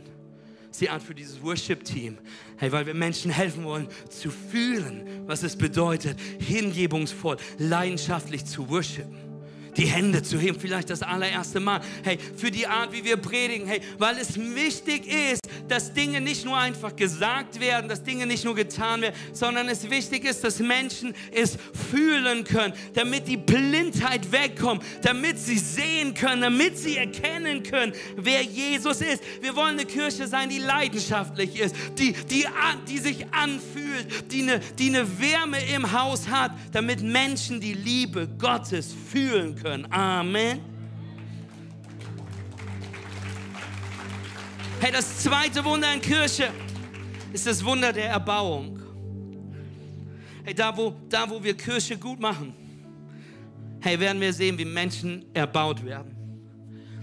A: Sie an für dieses Worship-Team. Hey, weil wir Menschen helfen wollen, zu fühlen, was es bedeutet, hingebungsvoll, leidenschaftlich zu worshipen die Hände zu heben, vielleicht das allererste Mal. Hey, für die Art, wie wir predigen, hey, weil es wichtig ist, dass Dinge nicht nur einfach gesagt werden, dass Dinge nicht nur getan werden, sondern es wichtig ist, dass Menschen es fühlen können, damit die Blindheit wegkommt, damit sie sehen können, damit sie erkennen können, wer Jesus ist. Wir wollen eine Kirche sein, die leidenschaftlich ist, die, die, die sich anfühlt, die eine, die eine Wärme im Haus hat, damit Menschen die Liebe Gottes fühlen können. Amen. Hey, das zweite Wunder in Kirche ist das Wunder der Erbauung. Hey, da wo, da wo wir Kirche gut machen, hey, werden wir sehen, wie Menschen erbaut werden.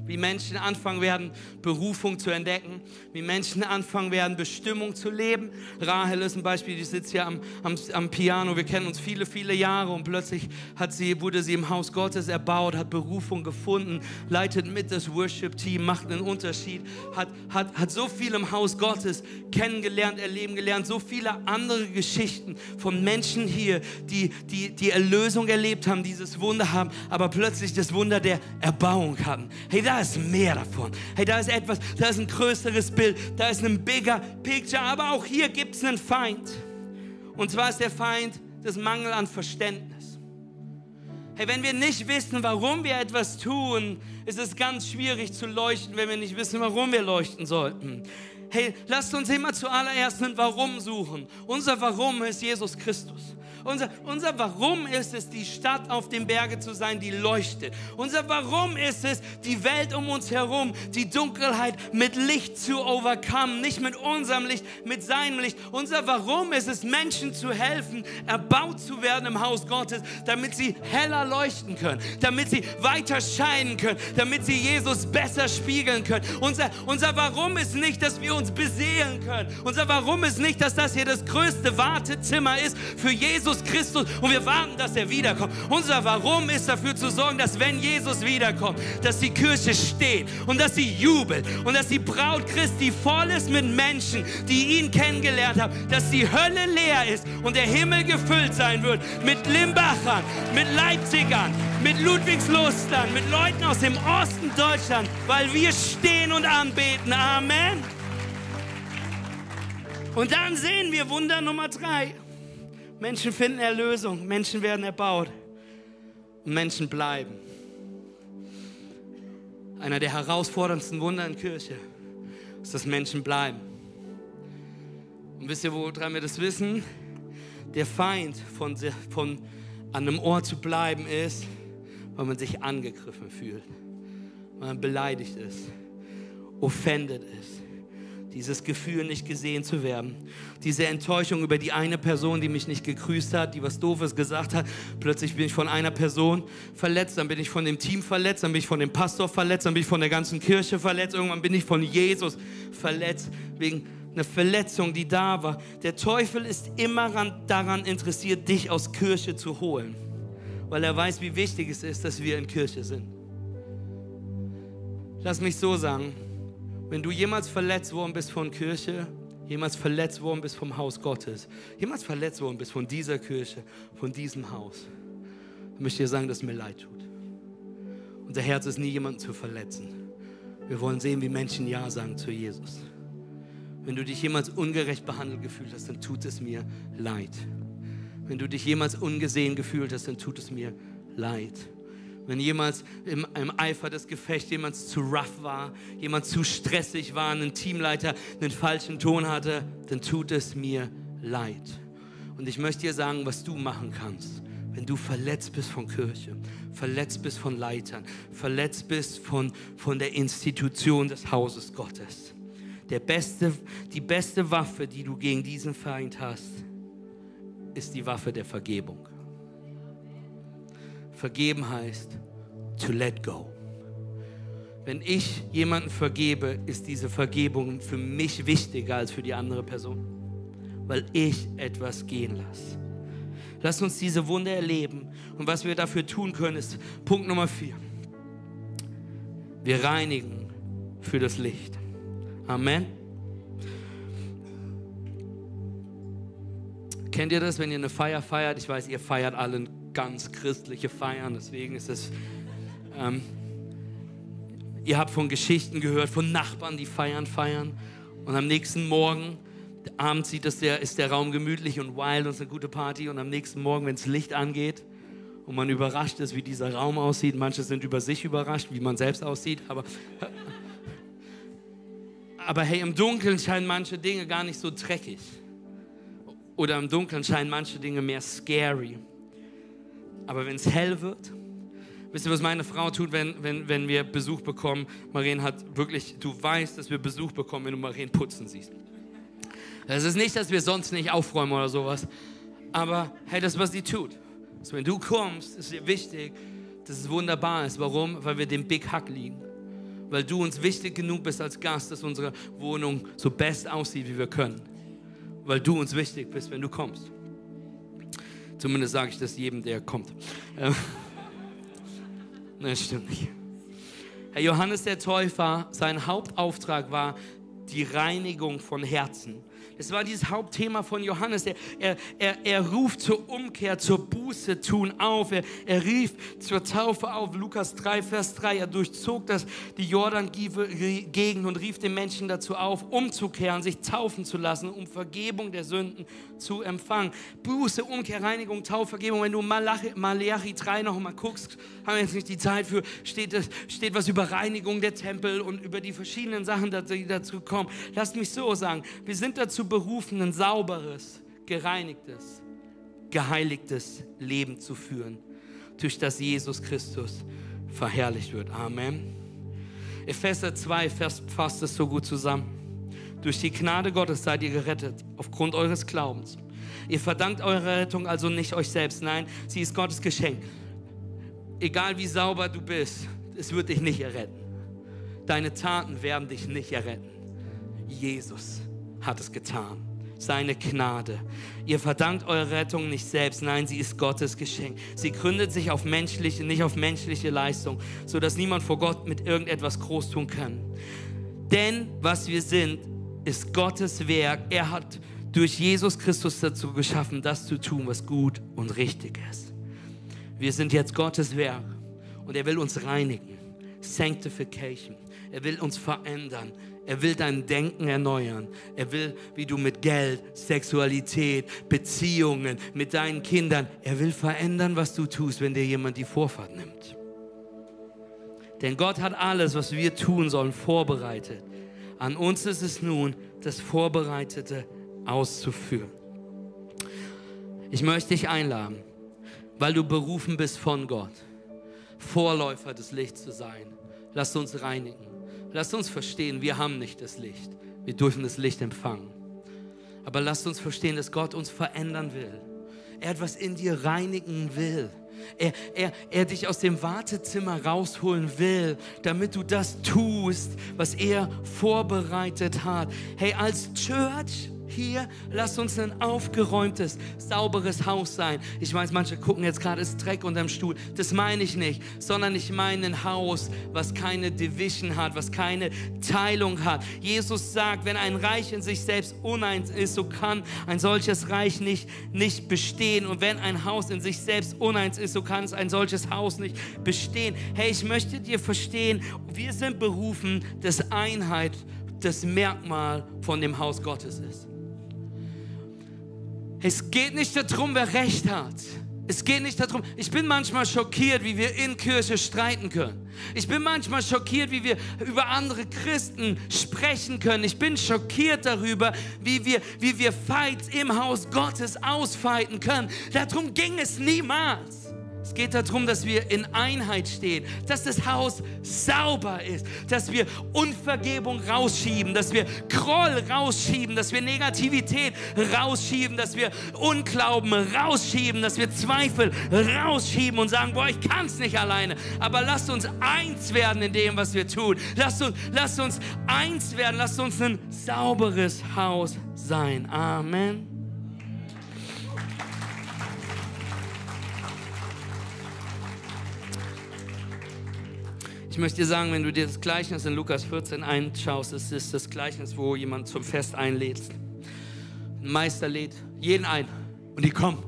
A: Wie Menschen anfangen werden, Berufung zu entdecken, wie Menschen anfangen werden, Bestimmung zu leben. Rahel ist ein Beispiel, die sitzt ja am, am, am Piano, wir kennen uns viele, viele Jahre und plötzlich hat sie, wurde sie im Haus Gottes erbaut, hat Berufung gefunden, leitet mit das Worship-Team, macht einen Unterschied, hat, hat, hat so viel im Haus Gottes kennengelernt, erleben gelernt, so viele andere Geschichten von Menschen hier, die die, die Erlösung erlebt haben, dieses Wunder haben, aber plötzlich das Wunder der Erbauung hatten. Hey, da ist mehr davon. Hey, da ist etwas, da ist ein größeres Bild, da ist ein bigger picture, aber auch hier gibt es einen Feind. Und zwar ist der Feind das Mangel an Verständnis. Hey, wenn wir nicht wissen, warum wir etwas tun, ist es ganz schwierig zu leuchten, wenn wir nicht wissen, warum wir leuchten sollten. Hey, lasst uns immer zuallererst ein Warum suchen. Unser Warum ist Jesus Christus. Unser, unser Warum ist es, die Stadt auf dem Berge zu sein, die leuchtet. Unser Warum ist es, die Welt um uns herum, die Dunkelheit mit Licht zu overcome. Nicht mit unserem Licht, mit seinem Licht. Unser Warum ist es, Menschen zu helfen, erbaut zu werden im Haus Gottes, damit sie heller leuchten können, damit sie weiter scheinen können, damit sie Jesus besser spiegeln können. Unser, unser Warum ist nicht, dass wir uns beseelen können. Unser Warum ist nicht, dass das hier das größte Wartezimmer ist für Jesus Jesus Christus und wir warten, dass er wiederkommt. Unser Warum ist dafür zu sorgen, dass wenn Jesus wiederkommt, dass die Kirche steht und dass sie jubelt und dass die Braut Christi voll ist mit Menschen, die ihn kennengelernt haben, dass die Hölle leer ist und der Himmel gefüllt sein wird mit Limbachern, mit Leipzigern, mit Ludwigslustern, mit Leuten aus dem Osten Deutschland, weil wir stehen und anbeten. Amen. Und dann sehen wir Wunder Nummer drei. Menschen finden Erlösung, Menschen werden erbaut und Menschen bleiben. Einer der herausforderndsten Wunder in Kirche ist, dass Menschen bleiben. Und wisst ihr, woran wir das wissen? Der Feind von, von an einem Ort zu bleiben ist, weil man sich angegriffen fühlt, weil man beleidigt ist, offended ist dieses Gefühl, nicht gesehen zu werden. Diese Enttäuschung über die eine Person, die mich nicht gegrüßt hat, die was Doofes gesagt hat. Plötzlich bin ich von einer Person verletzt, dann bin ich von dem Team verletzt, dann bin ich von dem Pastor verletzt, dann bin ich von der ganzen Kirche verletzt, irgendwann bin ich von Jesus verletzt, wegen einer Verletzung, die da war. Der Teufel ist immer daran interessiert, dich aus Kirche zu holen, weil er weiß, wie wichtig es ist, dass wir in Kirche sind. Lass mich so sagen, wenn du jemals verletzt worden bist von Kirche, jemals verletzt worden bist vom Haus Gottes, jemals verletzt worden bist von dieser Kirche, von diesem Haus, dann möchte ich dir sagen, dass es mir leid tut. Unser Herz ist nie, jemanden zu verletzen. Wir wollen sehen, wie Menschen Ja sagen zu Jesus. Wenn du dich jemals ungerecht behandelt gefühlt hast, dann tut es mir leid. Wenn du dich jemals ungesehen gefühlt hast, dann tut es mir leid. Wenn jemals im, im Eifer des Gefechts jemand zu rough war, jemand zu stressig war, ein Teamleiter einen falschen Ton hatte, dann tut es mir leid. Und ich möchte dir sagen, was du machen kannst, wenn du verletzt bist von Kirche, verletzt bist von Leitern, verletzt bist von, von der Institution des Hauses Gottes. Der beste, die beste Waffe, die du gegen diesen Feind hast, ist die Waffe der Vergebung. Vergeben heißt to let go. Wenn ich jemanden vergebe, ist diese Vergebung für mich wichtiger als für die andere Person, weil ich etwas gehen lasse. Lass uns diese Wunder erleben. Und was wir dafür tun können, ist Punkt Nummer vier. Wir reinigen für das Licht. Amen. Kennt ihr das, wenn ihr eine Feier feiert? Ich weiß, ihr feiert alle ganz christliche Feiern, deswegen ist es. Ähm, ihr habt von Geschichten gehört, von Nachbarn, die feiern, feiern. Und am nächsten Morgen, abends sieht das der, ist der Raum gemütlich und wild und es ist eine gute Party. Und am nächsten Morgen, wenn das Licht angeht und man überrascht ist, wie dieser Raum aussieht, manche sind über sich überrascht, wie man selbst aussieht, aber. Aber hey, im Dunkeln scheinen manche Dinge gar nicht so dreckig. Oder im Dunkeln scheinen manche Dinge mehr scary. Aber wenn es hell wird, wisst ihr, was meine Frau tut, wenn, wenn, wenn wir Besuch bekommen? Maren hat wirklich, du weißt, dass wir Besuch bekommen, wenn du Maren putzen siehst. Das ist nicht, dass wir sonst nicht aufräumen oder sowas. Aber hey, das was sie tut. Also wenn du kommst, ist dir wichtig, dass es wunderbar ist. Warum? Weil wir den Big Hack liegen. weil du uns wichtig genug bist als Gast, dass unsere Wohnung so best aussieht, wie wir können. Weil du uns wichtig bist, wenn du kommst. Zumindest sage ich das jedem, der kommt. Ähm, [LAUGHS] Nein, stimmt nicht. Herr Johannes der Täufer, sein Hauptauftrag war die Reinigung von Herzen. Es war dieses Hauptthema von Johannes. Er, er, er, er ruft zur Umkehr, zur Buße tun auf. Er, er rief zur Taufe auf. Lukas 3, Vers 3. Er durchzog das, die Jordan-Gegend und rief den Menschen dazu auf, umzukehren, sich taufen zu lassen, um Vergebung der Sünden zu empfangen. Buße, Umkehr, Reinigung, Taufvergebung. Wenn du Malachi 3 noch mal guckst, haben wir jetzt nicht die Zeit für, steht, steht was über Reinigung der Tempel und über die verschiedenen Sachen, die dazu kommen. Lass mich so sagen, wir sind dazu berufen, ein sauberes, gereinigtes, geheiligtes Leben zu führen, durch das Jesus Christus verherrlicht wird. Amen. Epheser 2 fasst es so gut zusammen. Durch die Gnade Gottes seid ihr gerettet, aufgrund eures Glaubens. Ihr verdankt eure Rettung also nicht euch selbst, nein, sie ist Gottes Geschenk. Egal wie sauber du bist, es wird dich nicht erretten. Deine Taten werden dich nicht erretten. Jesus hat es getan. Seine Gnade. Ihr verdankt eure Rettung nicht selbst, nein, sie ist Gottes Geschenk. Sie gründet sich auf menschliche, nicht auf menschliche Leistung, sodass niemand vor Gott mit irgendetwas groß tun kann. Denn was wir sind, ist Gottes Werk. Er hat durch Jesus Christus dazu geschaffen, das zu tun, was gut und richtig ist. Wir sind jetzt Gottes Werk und er will uns reinigen. Sanctification. Er will uns verändern. Er will dein Denken erneuern. Er will, wie du mit Geld, Sexualität, Beziehungen, mit deinen Kindern, er will verändern, was du tust, wenn dir jemand die Vorfahrt nimmt. Denn Gott hat alles, was wir tun sollen, vorbereitet. An uns ist es nun, das Vorbereitete auszuführen. Ich möchte dich einladen, weil du berufen bist von Gott, Vorläufer des Lichts zu sein. Lass uns reinigen. Lasst uns verstehen, wir haben nicht das Licht. Wir dürfen das Licht empfangen. Aber lasst uns verstehen, dass Gott uns verändern will. Er etwas in dir reinigen will. Er, er, er dich aus dem Wartezimmer rausholen will, damit du das tust, was er vorbereitet hat. Hey, als Church hier, lass uns ein aufgeräumtes, sauberes Haus sein. Ich weiß, manche gucken jetzt gerade, ist Dreck unterm Stuhl. Das meine ich nicht, sondern ich meine ein Haus, was keine Division hat, was keine Teilung hat. Jesus sagt, wenn ein Reich in sich selbst uneins ist, so kann ein solches Reich nicht, nicht bestehen. Und wenn ein Haus in sich selbst uneins ist, so kann es ein solches Haus nicht bestehen. Hey, ich möchte dir verstehen, wir sind berufen, dass Einheit das Merkmal von dem Haus Gottes ist. Es geht nicht darum, wer recht hat. Es geht nicht darum, ich bin manchmal schockiert, wie wir in Kirche streiten können. Ich bin manchmal schockiert, wie wir über andere Christen sprechen können. Ich bin schockiert darüber, wie wir, wie wir Fights im Haus Gottes ausfeiten können. Darum ging es niemals. Es geht darum, dass wir in Einheit stehen, dass das Haus sauber ist, dass wir Unvergebung rausschieben, dass wir Groll rausschieben, dass wir Negativität rausschieben, dass wir Unglauben rausschieben, dass wir Zweifel rausschieben und sagen, boah, ich kann es nicht alleine. Aber lasst uns eins werden in dem, was wir tun. Lasst uns, lasst uns eins werden, lasst uns ein sauberes Haus sein. Amen. Möchte dir sagen, wenn du dir das Gleichnis in Lukas 14 einschaust, es ist das Gleichnis, wo jemand zum Fest einlädt. Ein Meister lädt jeden ein und die kommen.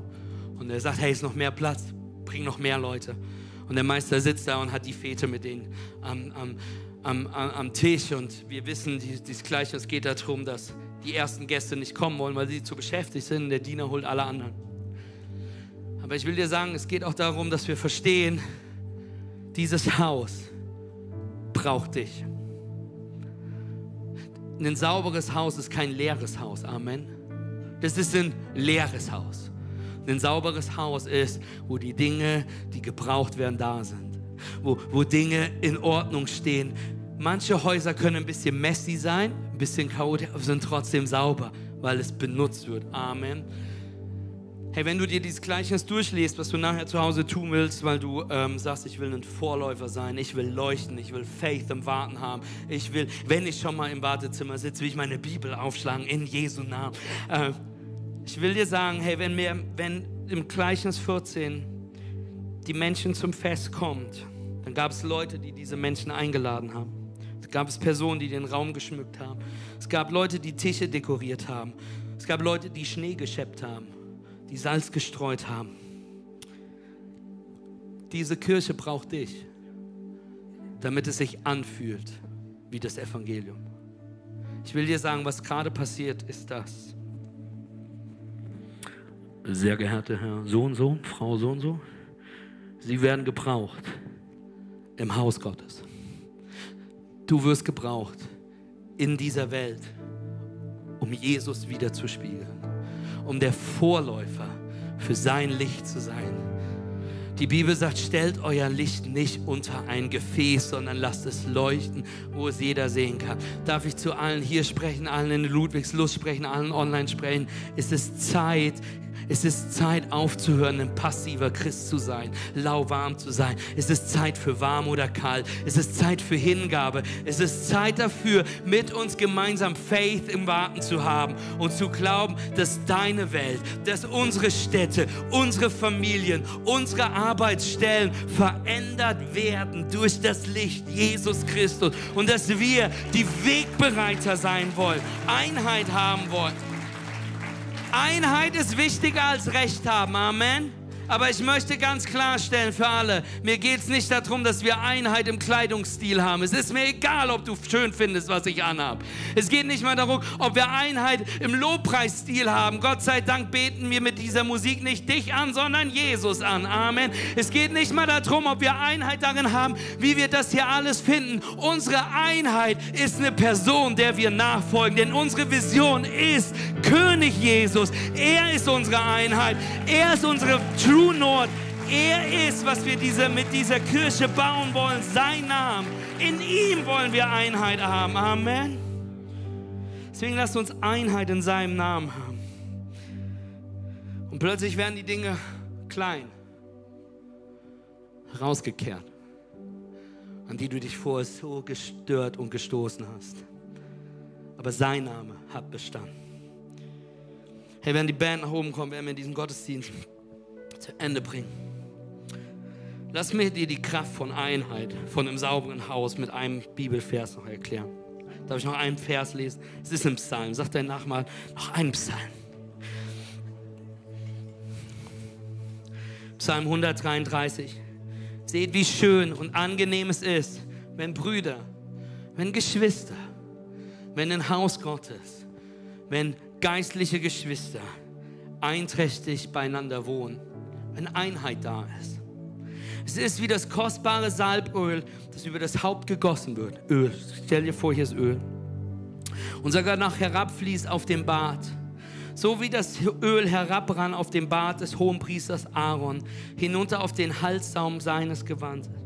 A: Und er sagt, hey, ist noch mehr Platz, bring noch mehr Leute. Und der Meister sitzt da und hat die Fete mit denen am, am, am, am Tisch. Und wir wissen, dieses Gleichnis geht darum, dass die ersten Gäste nicht kommen wollen, weil sie zu beschäftigt sind. Der Diener holt alle anderen. Aber ich will dir sagen, es geht auch darum, dass wir verstehen, dieses Haus braucht dich. Ein sauberes Haus ist kein leeres Haus. Amen. Das ist ein leeres Haus. Ein sauberes Haus ist, wo die Dinge, die gebraucht werden, da sind. Wo, wo Dinge in Ordnung stehen. Manche Häuser können ein bisschen messy sein, ein bisschen chaotisch, aber sind trotzdem sauber, weil es benutzt wird. Amen. Hey, wenn du dir dieses Gleichnis durchliest, was du nachher zu Hause tun willst, weil du ähm, sagst, ich will ein Vorläufer sein, ich will leuchten, ich will Faith im Warten haben, ich will, wenn ich schon mal im Wartezimmer sitze, will ich meine Bibel aufschlagen in Jesu Namen. Äh, ich will dir sagen, hey, wenn, wir, wenn im Gleichnis 14 die Menschen zum Fest kommt, dann gab es Leute, die diese Menschen eingeladen haben. Es gab es Personen, die den Raum geschmückt haben. Es gab Leute, die Tische dekoriert haben. Es gab Leute, die Schnee gescheppt haben die Salz gestreut haben. Diese Kirche braucht dich, damit es sich anfühlt wie das Evangelium. Ich will dir sagen, was gerade passiert, ist das.
B: Sehr geehrter Herr so und so, Frau so und so, Sie werden gebraucht
A: im Haus Gottes. Du wirst gebraucht in dieser Welt, um Jesus wieder zu spiegeln um der Vorläufer für sein Licht zu sein. Die Bibel sagt, stellt euer Licht nicht unter ein Gefäß, sondern lasst es leuchten, wo es jeder sehen kann. Darf ich zu allen hier sprechen, allen in Ludwigslust sprechen, allen online sprechen? Es ist Zeit, es ist Zeit aufzuhören, ein passiver Christ zu sein, lauwarm zu sein. Es ist Zeit für warm oder kalt. Es ist Zeit für Hingabe. Es ist Zeit dafür, mit uns gemeinsam Faith im Warten zu haben und zu glauben, dass deine Welt, dass unsere Städte, unsere Familien, unsere Arbeitsstellen verändert werden durch das Licht Jesus Christus und dass wir die Wegbereiter sein wollen, Einheit haben wollen. Einheit ist wichtiger als Recht haben. Amen. Aber ich möchte ganz klarstellen für alle, mir geht es nicht darum, dass wir Einheit im Kleidungsstil haben. Es ist mir egal, ob du schön findest, was ich anhabe. Es geht nicht mal darum, ob wir Einheit im Lobpreisstil haben. Gott sei Dank beten wir mit dieser Musik nicht dich an, sondern Jesus an. Amen. Es geht nicht mal darum, ob wir Einheit darin haben, wie wir das hier alles finden. Unsere Einheit ist eine Person, der wir nachfolgen. Denn unsere Vision ist König Jesus. Er ist unsere Einheit. Er ist unsere True True North. Er ist, was wir diese, mit dieser Kirche bauen wollen, sein Name. In ihm wollen wir Einheit haben. Amen. Deswegen lasst uns Einheit in seinem Namen haben. Und plötzlich werden die Dinge klein, rausgekehrt, an die du dich vorher so gestört und gestoßen hast. Aber sein Name hat Bestand. Hey, wenn die Band nach oben kommt, werden wir in diesen Gottesdienst zu Ende bringen. Lass mir dir die Kraft von Einheit, von einem sauberen Haus mit einem Bibelvers noch erklären. Darf ich noch einen Vers lesen? Es ist im Psalm. Sag dein Nachmal noch einen Psalm. Psalm 133. Seht, wie schön und angenehm es ist, wenn Brüder, wenn Geschwister, wenn ein Haus Gottes, wenn geistliche Geschwister einträchtig beieinander wohnen wenn Einheit da ist. Es ist wie das kostbare Salböl, das über das Haupt gegossen wird. Öl. Stell dir vor, hier ist Öl. Und sogar nach herabfließt auf den Bart. So wie das Öl herabrann auf den Bart des Hohenpriesters Aaron, hinunter auf den Halssaum seines Gewandes.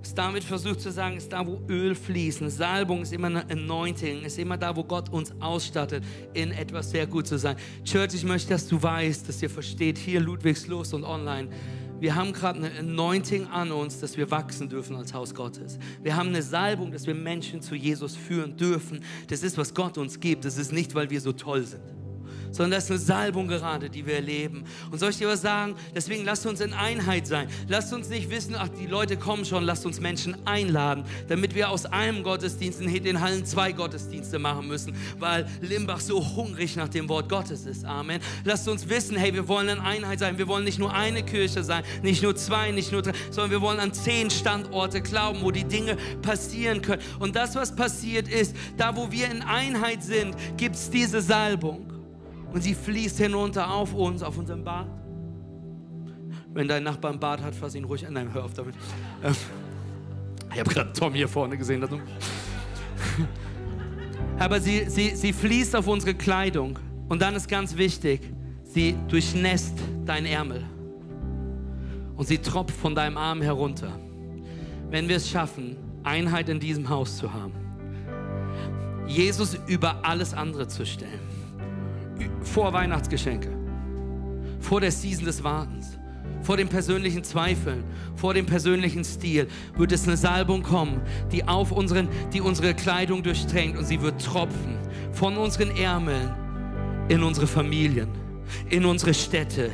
A: Was David versucht zu sagen, ist da, wo Öl fließt. Eine Salbung ist immer eine Anointing, ist immer da, wo Gott uns ausstattet, in etwas sehr gut zu sein. Church, ich möchte, dass du weißt, dass ihr versteht, hier Ludwigslos und online, wir haben gerade eine Anointing an uns, dass wir wachsen dürfen als Haus Gottes. Wir haben eine Salbung, dass wir Menschen zu Jesus führen dürfen. Das ist, was Gott uns gibt. Das ist nicht, weil wir so toll sind sondern das ist eine Salbung gerade, die wir erleben. Und soll ich dir was sagen? Deswegen lasst uns in Einheit sein. Lasst uns nicht wissen, ach, die Leute kommen schon, lasst uns Menschen einladen, damit wir aus einem Gottesdienst in den Hallen zwei Gottesdienste machen müssen, weil Limbach so hungrig nach dem Wort Gottes ist. Amen. Lasst uns wissen, hey, wir wollen in Einheit sein. Wir wollen nicht nur eine Kirche sein, nicht nur zwei, nicht nur drei, sondern wir wollen an zehn Standorte glauben, wo die Dinge passieren können. Und das, was passiert ist, da wo wir in Einheit sind, gibt es diese Salbung und sie fließt hinunter auf uns, auf unseren Bart. Wenn dein Nachbar ein Bart hat, fass ihn ruhig an. Nein, hör auf damit. Ähm, ich habe gerade Tom hier vorne gesehen. [LAUGHS] Aber sie, sie, sie fließt auf unsere Kleidung. Und dann ist ganz wichtig, sie durchnässt dein Ärmel. Und sie tropft von deinem Arm herunter. Wenn wir es schaffen, Einheit in diesem Haus zu haben, Jesus über alles andere zu stellen vor Weihnachtsgeschenke, vor der Season des Wartens, vor den persönlichen Zweifeln, vor dem persönlichen Stil, wird es eine Salbung kommen, die auf unseren, die unsere Kleidung durchdrängt und sie wird tropfen von unseren Ärmeln in unsere Familien, in unsere Städte,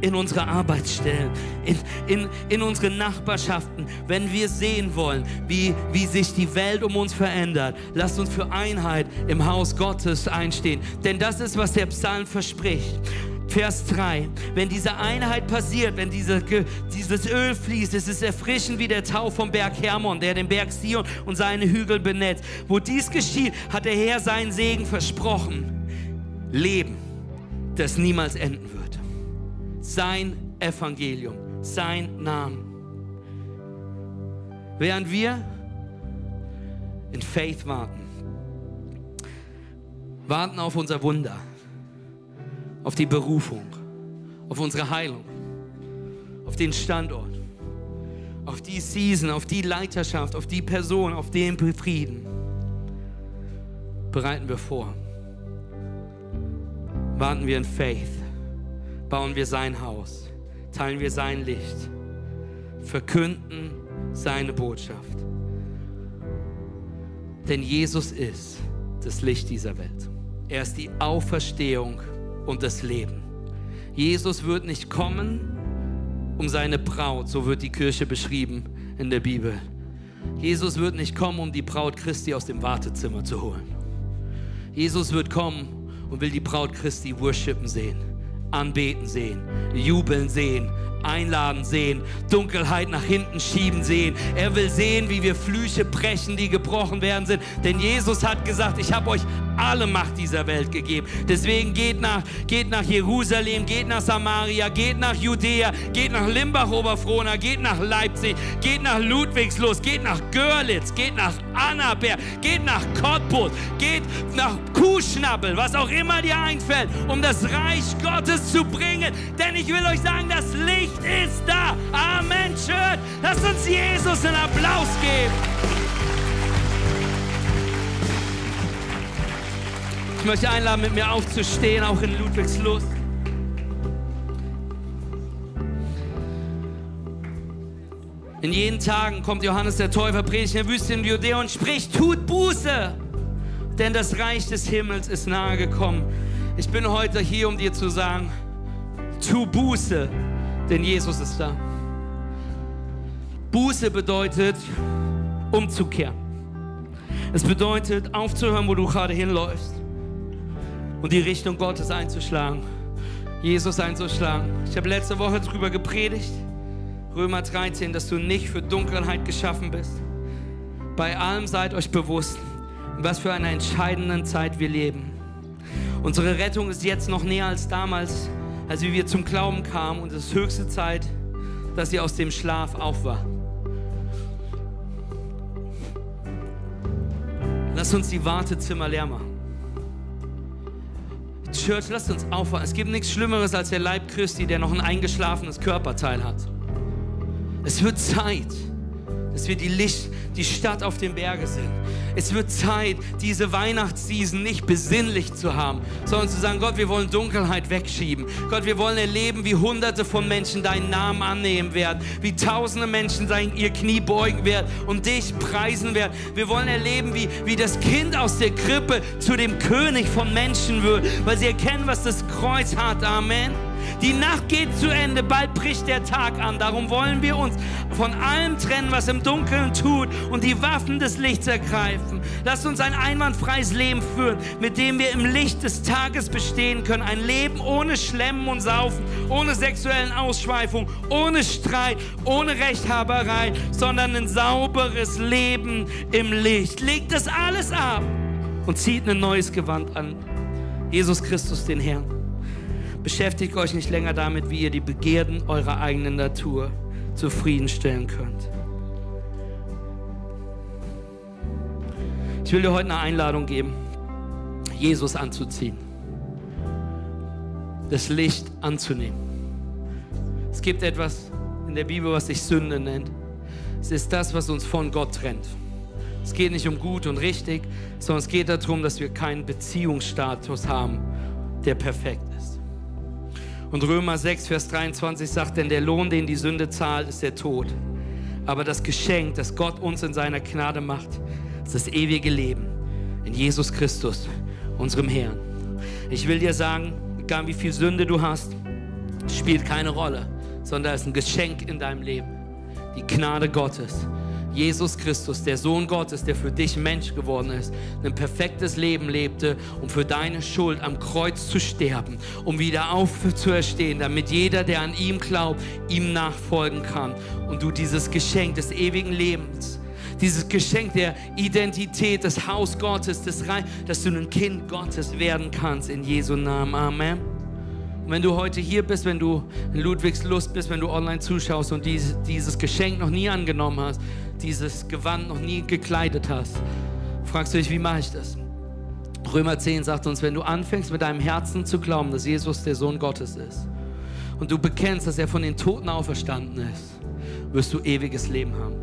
A: in unsere Arbeitsstellen, in, in, in unsere Nachbarschaften, wenn wir sehen wollen, wie, wie sich die Welt um uns verändert. Lasst uns für Einheit im Haus Gottes einstehen. Denn das ist, was der Psalm verspricht. Vers 3. Wenn diese Einheit passiert, wenn diese, dieses Öl fließt, es ist erfrischend wie der Tau vom Berg Hermon, der den Berg Sion und seine Hügel benetzt. Wo dies geschieht, hat der Herr seinen Segen versprochen. Leben, das niemals enden wird. Sein Evangelium, sein Name. Während wir in Faith warten, warten auf unser Wunder auf die Berufung, auf unsere Heilung, auf den Standort, auf die Season, auf die Leiterschaft, auf die Person, auf den Frieden. Bereiten wir vor. Warten wir in Faith. Bauen wir sein Haus. Teilen wir sein Licht. Verkünden seine Botschaft. Denn Jesus ist das Licht dieser Welt. Er ist die Auferstehung und das Leben. Jesus wird nicht kommen, um seine Braut, so wird die Kirche beschrieben in der Bibel. Jesus wird nicht kommen, um die Braut Christi aus dem Wartezimmer zu holen. Jesus wird kommen und will die Braut Christi worshipen sehen, anbeten sehen, jubeln sehen, einladen sehen, Dunkelheit nach hinten schieben sehen. Er will sehen, wie wir Flüche brechen, die gebrochen werden sind. Denn Jesus hat gesagt, ich habe euch alle Macht dieser Welt gegeben. Deswegen geht nach, geht nach Jerusalem, geht nach Samaria, geht nach Judäa, geht nach Limbach-Oberfrohna, geht nach Leipzig, geht nach Ludwigslust, geht nach Görlitz, geht nach Annaberg, geht nach Cottbus, geht nach Kuhschnappel, was auch immer dir einfällt, um das Reich Gottes zu bringen. Denn ich will euch sagen, das Licht ist da. Amen, Church. Lasst uns Jesus einen Applaus geben. Möchte einladen, mit mir aufzustehen, auch in Ludwigslust. In jenen Tagen kommt Johannes der Täufer, predigt in der Wüste in Judäa und spricht, tut Buße, denn das Reich des Himmels ist nahe gekommen. Ich bin heute hier, um dir zu sagen, tu Buße, denn Jesus ist da. Buße bedeutet umzukehren. Es bedeutet aufzuhören, wo du gerade hinläufst und die Richtung Gottes einzuschlagen. Jesus einzuschlagen. Ich habe letzte Woche darüber gepredigt, Römer 13, dass du nicht für Dunkelheit geschaffen bist. Bei allem seid euch bewusst, was für einer entscheidenden Zeit wir leben. Unsere Rettung ist jetzt noch näher als damals, als wir zum Glauben kamen und es ist höchste Zeit, dass ihr aus dem Schlaf aufwacht. Lass uns die Wartezimmer leer machen. Church, lasst uns aufwachen. Es gibt nichts Schlimmeres als der Leib Christi, der noch ein eingeschlafenes Körperteil hat. Es wird Zeit, dass wir die Licht, die Stadt auf den Bergen sind. Es wird Zeit, diese Weihnachtsseason nicht besinnlich zu haben, sondern zu sagen, Gott, wir wollen Dunkelheit wegschieben. Gott, wir wollen erleben, wie hunderte von Menschen deinen Namen annehmen werden, wie tausende Menschen sein, ihr Knie beugen werden und dich preisen werden. Wir wollen erleben, wie, wie das Kind aus der Krippe zu dem König von Menschen wird, weil sie erkennen, was das Kreuz hat. Amen. Die Nacht geht zu Ende, bald bricht der Tag an. Darum wollen wir uns von allem trennen, was im Dunkeln tut und die Waffen des Lichts ergreifen. Lasst uns ein einwandfreies Leben führen, mit dem wir im Licht des Tages bestehen können. Ein Leben ohne Schlemmen und Saufen, ohne sexuellen Ausschweifung, ohne Streit, ohne Rechthaberei, sondern ein sauberes Leben im Licht. Legt das alles ab und zieht ein neues Gewand an. Jesus Christus, den Herrn. Beschäftigt euch nicht länger damit, wie ihr die Begierden eurer eigenen Natur zufriedenstellen könnt. Ich will dir heute eine Einladung geben, Jesus anzuziehen, das Licht anzunehmen. Es gibt etwas in der Bibel, was sich Sünde nennt. Es ist das, was uns von Gott trennt. Es geht nicht um gut und richtig, sondern es geht darum, dass wir keinen Beziehungsstatus haben, der perfekt ist. Und Römer 6, Vers 23 sagt, denn der Lohn, den die Sünde zahlt, ist der Tod. Aber das Geschenk, das Gott uns in seiner Gnade macht, ist das ewige Leben in Jesus Christus, unserem Herrn. Ich will dir sagen, egal wie viel Sünde du hast, spielt keine Rolle, sondern es ist ein Geschenk in deinem Leben. Die Gnade Gottes. Jesus Christus, der Sohn Gottes, der für dich Mensch geworden ist, ein perfektes Leben lebte, um für deine Schuld am Kreuz zu sterben, um wieder aufzuerstehen, damit jeder, der an ihm glaubt, ihm nachfolgen kann und du dieses Geschenk des ewigen Lebens dieses Geschenk der Identität, des Haus Gottes, des Reich, dass du ein Kind Gottes werden kannst in Jesu Namen. Amen. Und wenn du heute hier bist, wenn du in Ludwigs Lust bist, wenn du online zuschaust und dieses, dieses Geschenk noch nie angenommen hast, dieses Gewand noch nie gekleidet hast, fragst du dich, wie mache ich das? Römer 10 sagt uns, wenn du anfängst mit deinem Herzen zu glauben, dass Jesus der Sohn Gottes ist und du bekennst, dass er von den Toten auferstanden ist, wirst du ewiges Leben haben.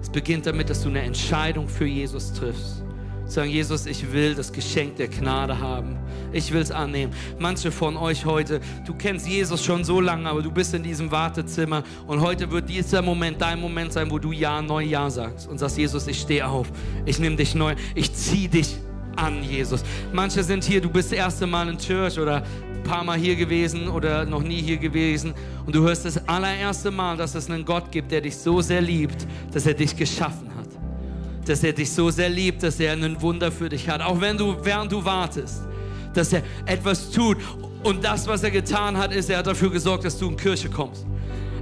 A: Es beginnt damit, dass du eine Entscheidung für Jesus triffst. Sagen, Jesus, ich will das Geschenk der Gnade haben. Ich will es annehmen. Manche von euch heute, du kennst Jesus schon so lange, aber du bist in diesem Wartezimmer und heute wird dieser Moment dein Moment sein, wo du Ja, neu Ja sagst und sagst, Jesus, ich stehe auf. Ich nehme dich neu. Ich ziehe dich an, Jesus. Manche sind hier, du bist das erste Mal in Church oder paar Mal hier gewesen oder noch nie hier gewesen und du hörst das allererste Mal, dass es einen Gott gibt, der dich so sehr liebt, dass er dich geschaffen hat. Dass er dich so sehr liebt, dass er ein Wunder für dich hat. Auch wenn du, während du wartest, dass er etwas tut. Und das, was er getan hat, ist, er hat dafür gesorgt, dass du in Kirche kommst.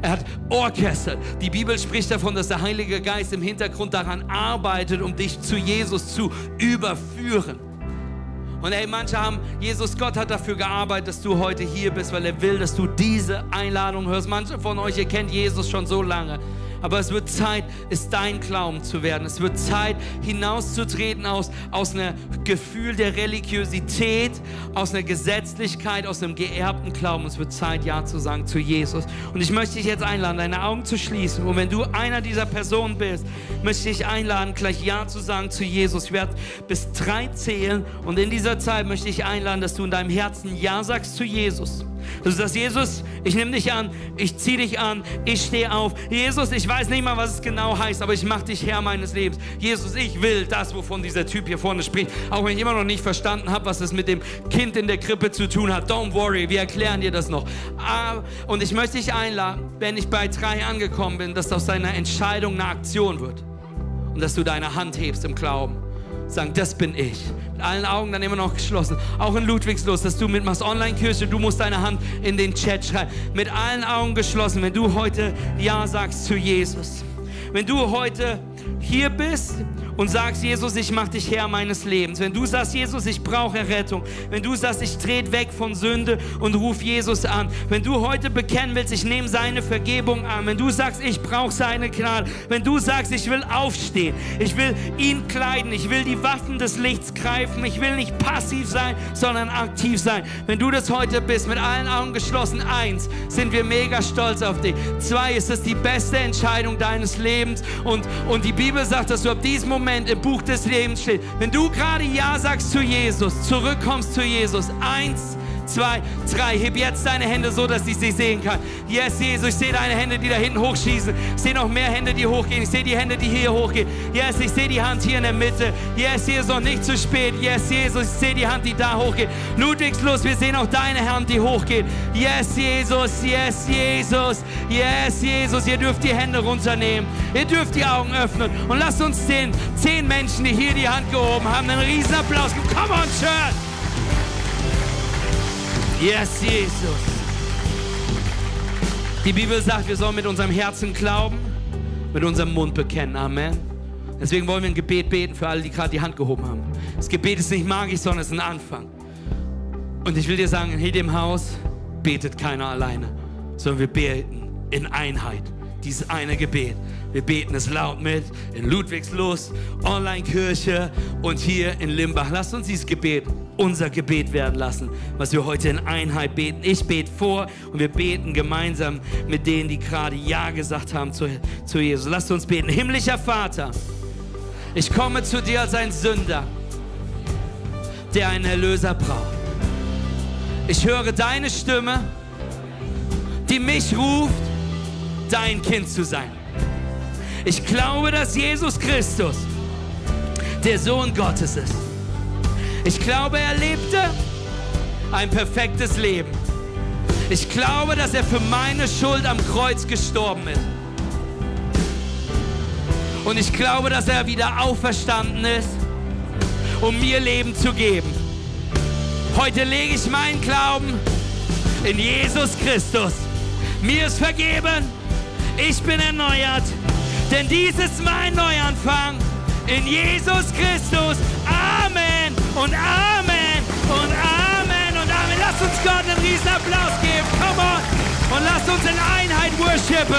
A: Er hat Orchester. Die Bibel spricht davon, dass der Heilige Geist im Hintergrund daran arbeitet, um dich zu Jesus zu überführen. Und ey, manche haben, Jesus Gott hat dafür gearbeitet, dass du heute hier bist, weil er will, dass du diese Einladung hörst. Manche von euch, ihr kennt Jesus schon so lange. Aber es wird Zeit, es dein Glauben zu werden. Es wird Zeit, hinauszutreten aus, aus einem Gefühl der Religiosität, aus einer Gesetzlichkeit, aus einem geerbten Glauben. Es wird Zeit, Ja zu sagen zu Jesus. Und ich möchte dich jetzt einladen, deine Augen zu schließen. Und wenn du einer dieser Personen bist, möchte ich dich einladen, gleich Ja zu sagen zu Jesus. Ich werde bis drei zählen. Und in dieser Zeit möchte ich einladen, dass du in deinem Herzen Ja sagst zu Jesus. Du sagst, Jesus, ich nehme dich an, ich ziehe dich an, ich stehe auf. Jesus, ich weiß nicht mal, was es genau heißt, aber ich mache dich Herr meines Lebens. Jesus, ich will das, wovon dieser Typ hier vorne spricht. Auch wenn ich immer noch nicht verstanden habe, was es mit dem Kind in der Krippe zu tun hat. Don't worry, wir erklären dir das noch. Ah, und ich möchte dich einladen, wenn ich bei drei angekommen bin, dass aus deiner Entscheidung eine Aktion wird. Und dass du deine Hand hebst im Glauben sagen, das bin ich. Mit allen Augen dann immer noch geschlossen. Auch in Ludwigslust, dass du mitmachst. Online-Kirche, du musst deine Hand in den Chat schreiben. Mit allen Augen geschlossen, wenn du heute Ja sagst zu Jesus. Wenn du heute hier bist und sagst, Jesus, ich mache dich Herr meines Lebens. Wenn du sagst, Jesus, ich brauche Rettung. Wenn du sagst, ich trete weg von Sünde und ruf Jesus an. Wenn du heute bekennen willst, ich nehme seine Vergebung an. Wenn du sagst, ich brauche seine Gnade. Wenn du sagst, ich will aufstehen. Ich will ihn kleiden. Ich will die Waffen des Lichts greifen. Ich will nicht passiv sein, sondern aktiv sein. Wenn du das heute bist, mit allen Augen geschlossen. Eins, sind wir mega stolz auf dich. Zwei, ist es die beste Entscheidung deines Lebens. Und, und die Bibel sagt, dass du ab diesem Moment Moment im Buch des Lebens steht. Wenn du gerade Ja sagst zu Jesus, zurückkommst zu Jesus, eins, zwei, drei. Heb jetzt deine Hände so, dass ich sie sehen kann. Yes, Jesus, ich sehe deine Hände, die da hinten hochschießen. Ich sehe noch mehr Hände, die hochgehen. Ich sehe die Hände, die hier hochgehen. Yes, ich sehe die Hand hier in der Mitte. Yes, ist noch nicht zu spät. Yes, Jesus, ich sehe die Hand, die da hochgeht. Ludwigslust, wir sehen auch deine Hand, die hochgeht. Yes, Jesus, yes, Jesus, yes, Jesus. Ihr dürft die Hände runternehmen. Ihr dürft die Augen öffnen. Und lasst uns den zehn Menschen, die hier die Hand gehoben haben, einen riesen Applaus geben. Come on, Church! Yes, Jesus. Die Bibel sagt, wir sollen mit unserem Herzen glauben, mit unserem Mund bekennen. Amen. Deswegen wollen wir ein Gebet beten für alle, die gerade die Hand gehoben haben. Das Gebet ist nicht magisch, sondern es ist ein Anfang. Und ich will dir sagen, in dem Haus betet keiner alleine, sondern wir beten in Einheit. Dieses eine Gebet. Wir beten es laut mit in Ludwigslust, Online-Kirche und hier in Limbach. Lasst uns dieses Gebet unser Gebet werden lassen, was wir heute in Einheit beten. Ich bete vor und wir beten gemeinsam mit denen, die gerade Ja gesagt haben zu, zu Jesus. Lasst uns beten. Himmlischer Vater, ich komme zu dir als ein Sünder, der einen Erlöser braucht. Ich höre deine Stimme, die mich ruft, dein Kind zu sein. Ich glaube, dass Jesus Christus der Sohn Gottes ist. Ich glaube, er lebte ein perfektes Leben. Ich glaube, dass er für meine Schuld am Kreuz gestorben ist. Und ich glaube, dass er wieder auferstanden ist, um mir Leben zu geben. Heute lege ich meinen Glauben in Jesus Christus. Mir ist vergeben, ich bin erneuert, denn dies ist mein Neuanfang in Jesus Christus. Amen und Amen und Amen und Amen. Lasst uns Gott einen riesen Applaus geben. Come on. Und lasst uns in Einheit worshipen.